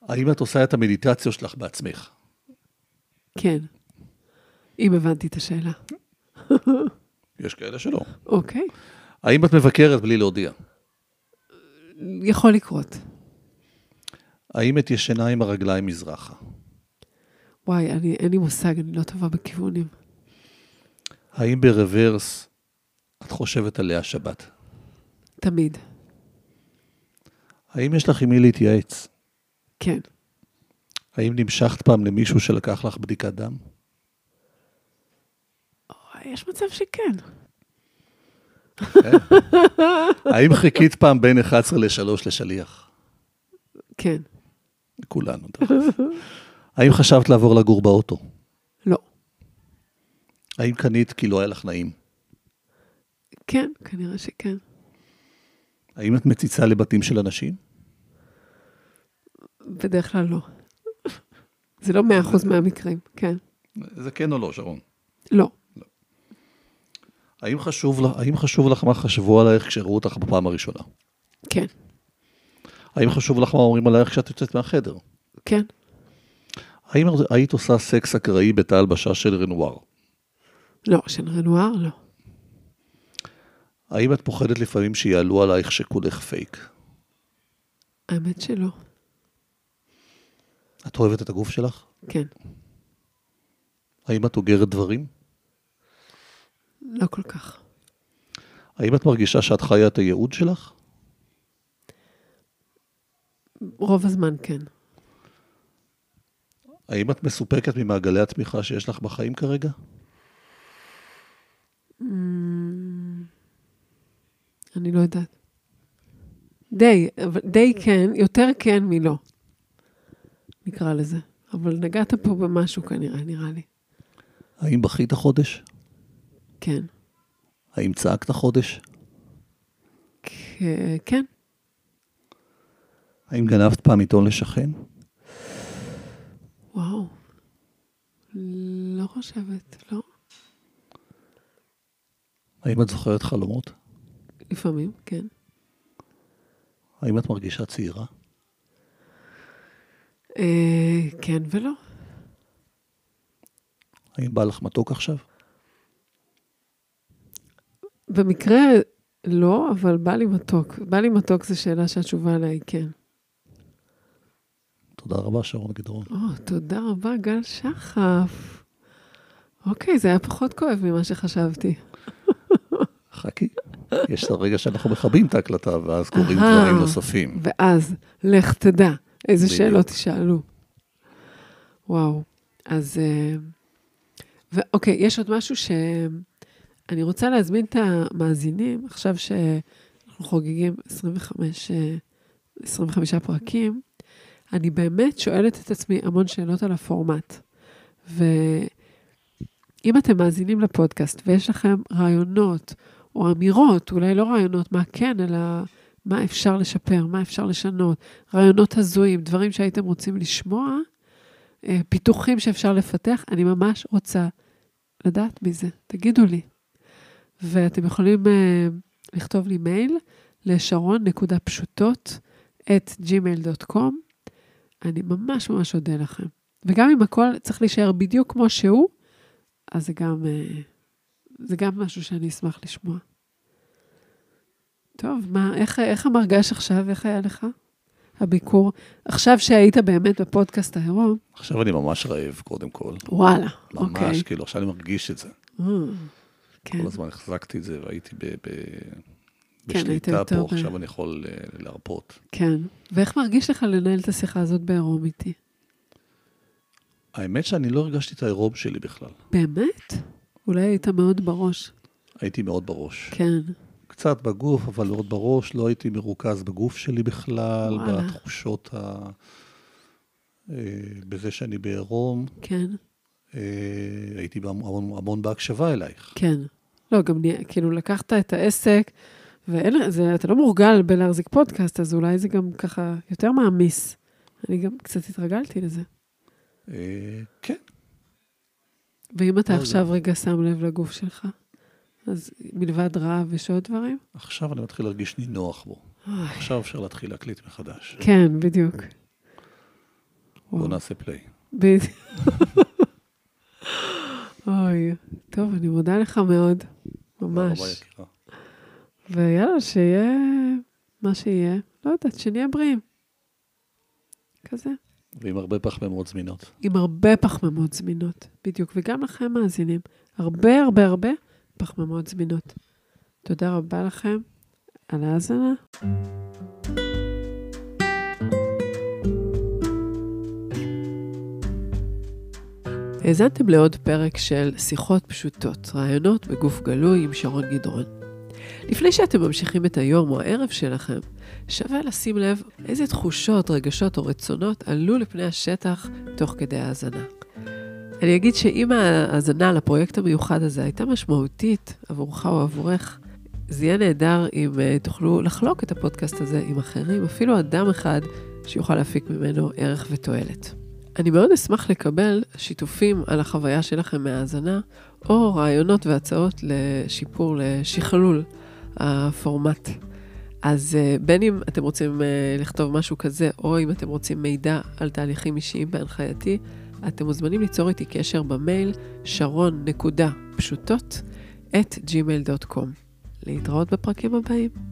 האם את עושה את המדיטציות שלך בעצמך? כן. אם הבנתי את השאלה. יש כאלה שלא. אוקיי. האם את מבקרת בלי להודיע? יכול לקרות. האם את ישנה עם הרגליים מזרחה? וואי, אני, אין לי מושג, אני לא טובה בכיוונים. האם ברוורס את חושבת עליה שבת? תמיד. האם יש לך עם מי להתייעץ? כן. האם נמשכת פעם למישהו שלקח לך בדיקת דם? יש מצב שכן. כן. האם חיכית פעם בין 11 ל-3 לשליח? כן. כולנו. האם חשבת לעבור לגור באוטו? לא. האם קנית כי לא היה לך נעים? כן, כנראה שכן. האם את מציצה לבתים של אנשים? בדרך כלל לא. זה לא מאה אחוז מהמקרים, כן. זה כן או לא, שרון? לא. האם חשוב, לך- האם חשוב לך מה חשבו עלייך כשראו אותך בפעם הראשונה? כן. האם חשוב לך מה אומרים עלייך כשאת יוצאת מהחדר? כן. האם היית עושה סקס אקראי בתא הלבשה של רנואר? לא, של רנואר, לא. האם את פוחדת לפעמים שיעלו עלייך שכולך פייק? האמת שלא. את אוהבת את הגוף שלך? כן. האם את אוגרת דברים? לא כל כך. האם את מרגישה שאת חיה את הייעוד שלך? רוב הזמן כן. האם את מסופקת ממעגלי התמיכה שיש לך בחיים כרגע? Mm, אני לא יודעת. די, די כן, יותר כן מלא. נקרא לזה. אבל נגעת פה במשהו כנראה, נראה לי. האם בכית חודש? כן. האם צעקת חודש? כן. האם גנבת פעם עיתון לשכן? וואו. לא חושבת, לא. האם את זוכרת חלומות? לפעמים, כן. האם את מרגישה צעירה? אה, כן ולא. האם בא לך מתוק עכשיו? במקרה לא, אבל בא לי מתוק. בא לי מתוק זו שאלה שהתשובה עליה היא כן. תודה רבה, שרון גדרון. או, תודה רבה, גל שחף. אוקיי, זה היה פחות כואב ממה שחשבתי. חכי. יש את הרגע שאנחנו מכבים את ההקלטה, ואז קורים. דברים נוספים. ואז, לך תדע איזה בדיוק. שאלות תשאלו. וואו, אז... אה, ואוקיי, יש עוד משהו שאני רוצה להזמין את המאזינים, עכשיו שאנחנו חוגגים 25, אה, 25 פרקים, אני באמת שואלת את עצמי המון שאלות על הפורמט. ואם אתם מאזינים לפודקאסט ויש לכם רעיונות או אמירות, אולי לא רעיונות מה כן, אלא מה אפשר לשפר, מה אפשר לשנות, רעיונות הזויים, דברים שהייתם רוצים לשמוע, אה, פיתוחים שאפשר לפתח, אני ממש רוצה לדעת מזה, תגידו לי. ואתם יכולים אה, לכתוב לי מייל לשרון.פשוטות את gmail.com. אני ממש ממש אודה לכם. וגם אם הכל צריך להישאר בדיוק כמו שהוא, אז זה גם, אה, זה גם משהו שאני אשמח לשמוע. טוב, מה, איך, איך המרגש עכשיו? איך היה לך הביקור? עכשיו שהיית באמת בפודקאסט העירום, עכשיו אני ממש רעב, קודם כל. וואלה, ממש, אוקיי. כאילו, עכשיו אני מרגיש את זה. אה, כן, כל הזמן החזקתי את זה, והייתי ב... ב... כן, בשליטה יותר פה, ב- עכשיו אני יכול אה, להרפות. כן. ואיך מרגיש לך לנהל את השיחה הזאת בעירום איתי? האמת שאני לא הרגשתי את העירום שלי בכלל. באמת? אולי היית מאוד בראש. הייתי מאוד בראש. כן. קצת בגוף, אבל מאוד בראש, לא הייתי מרוכז בגוף שלי בכלל, וואלה. בתחושות ה... אה, בזה שאני בעירום. כן, הייתי המון, המון בהקשבה אלייך. כן. לא, גם כאילו לקחת את העסק, ואתה לא מורגל בלהחזיק פודקאסט, אז אולי זה גם ככה יותר מעמיס. אני גם קצת התרגלתי לזה. אה, כן, ואם אתה לא, עכשיו רגע שם לב לגוף שלך, אז מלבד רעב יש עוד דברים? עכשיו אני מתחיל להרגיש נינוח בו. עכשיו אפשר להתחיל להקליט מחדש. כן, בדיוק. בוא נעשה פליי. בדיוק. אוי, טוב, אני מודה לך מאוד, ממש. ויאללה, שיהיה מה שיהיה. לא יודעת, שנהיה בריאים. כזה. ועם הרבה פחמימות זמינות. עם הרבה פחמימות זמינות, בדיוק. וגם לכם, מאזינים. הרבה הרבה הרבה פחמימות זמינות. תודה רבה לכם על ההאזנה. האזנתם לעוד פרק של שיחות פשוטות, רעיונות בגוף גלוי עם שרון גדרון. לפני שאתם ממשיכים את היום או הערב שלכם, שווה לשים לב איזה תחושות, רגשות או רצונות עלו לפני השטח תוך כדי ההאזנה. אני אגיד שאם ההאזנה לפרויקט המיוחד הזה הייתה משמעותית עבורך או עבורך, זה יהיה נהדר אם uh, תוכלו לחלוק את הפודקאסט הזה עם אחרים, אפילו אדם אחד שיוכל להפיק ממנו ערך ותועלת. אני מאוד אשמח לקבל שיתופים על החוויה שלכם מההאזנה, או רעיונות והצעות לשיפור, לשכלול הפורמט. אז uh, בין אם אתם רוצים uh, לכתוב משהו כזה, או אם אתם רוצים מידע על תהליכים אישיים בהנחייתי, אתם מוזמנים ליצור איתי קשר במייל שרון נקודה פשוטות את gmail.com. להתראות בפרקים הבאים.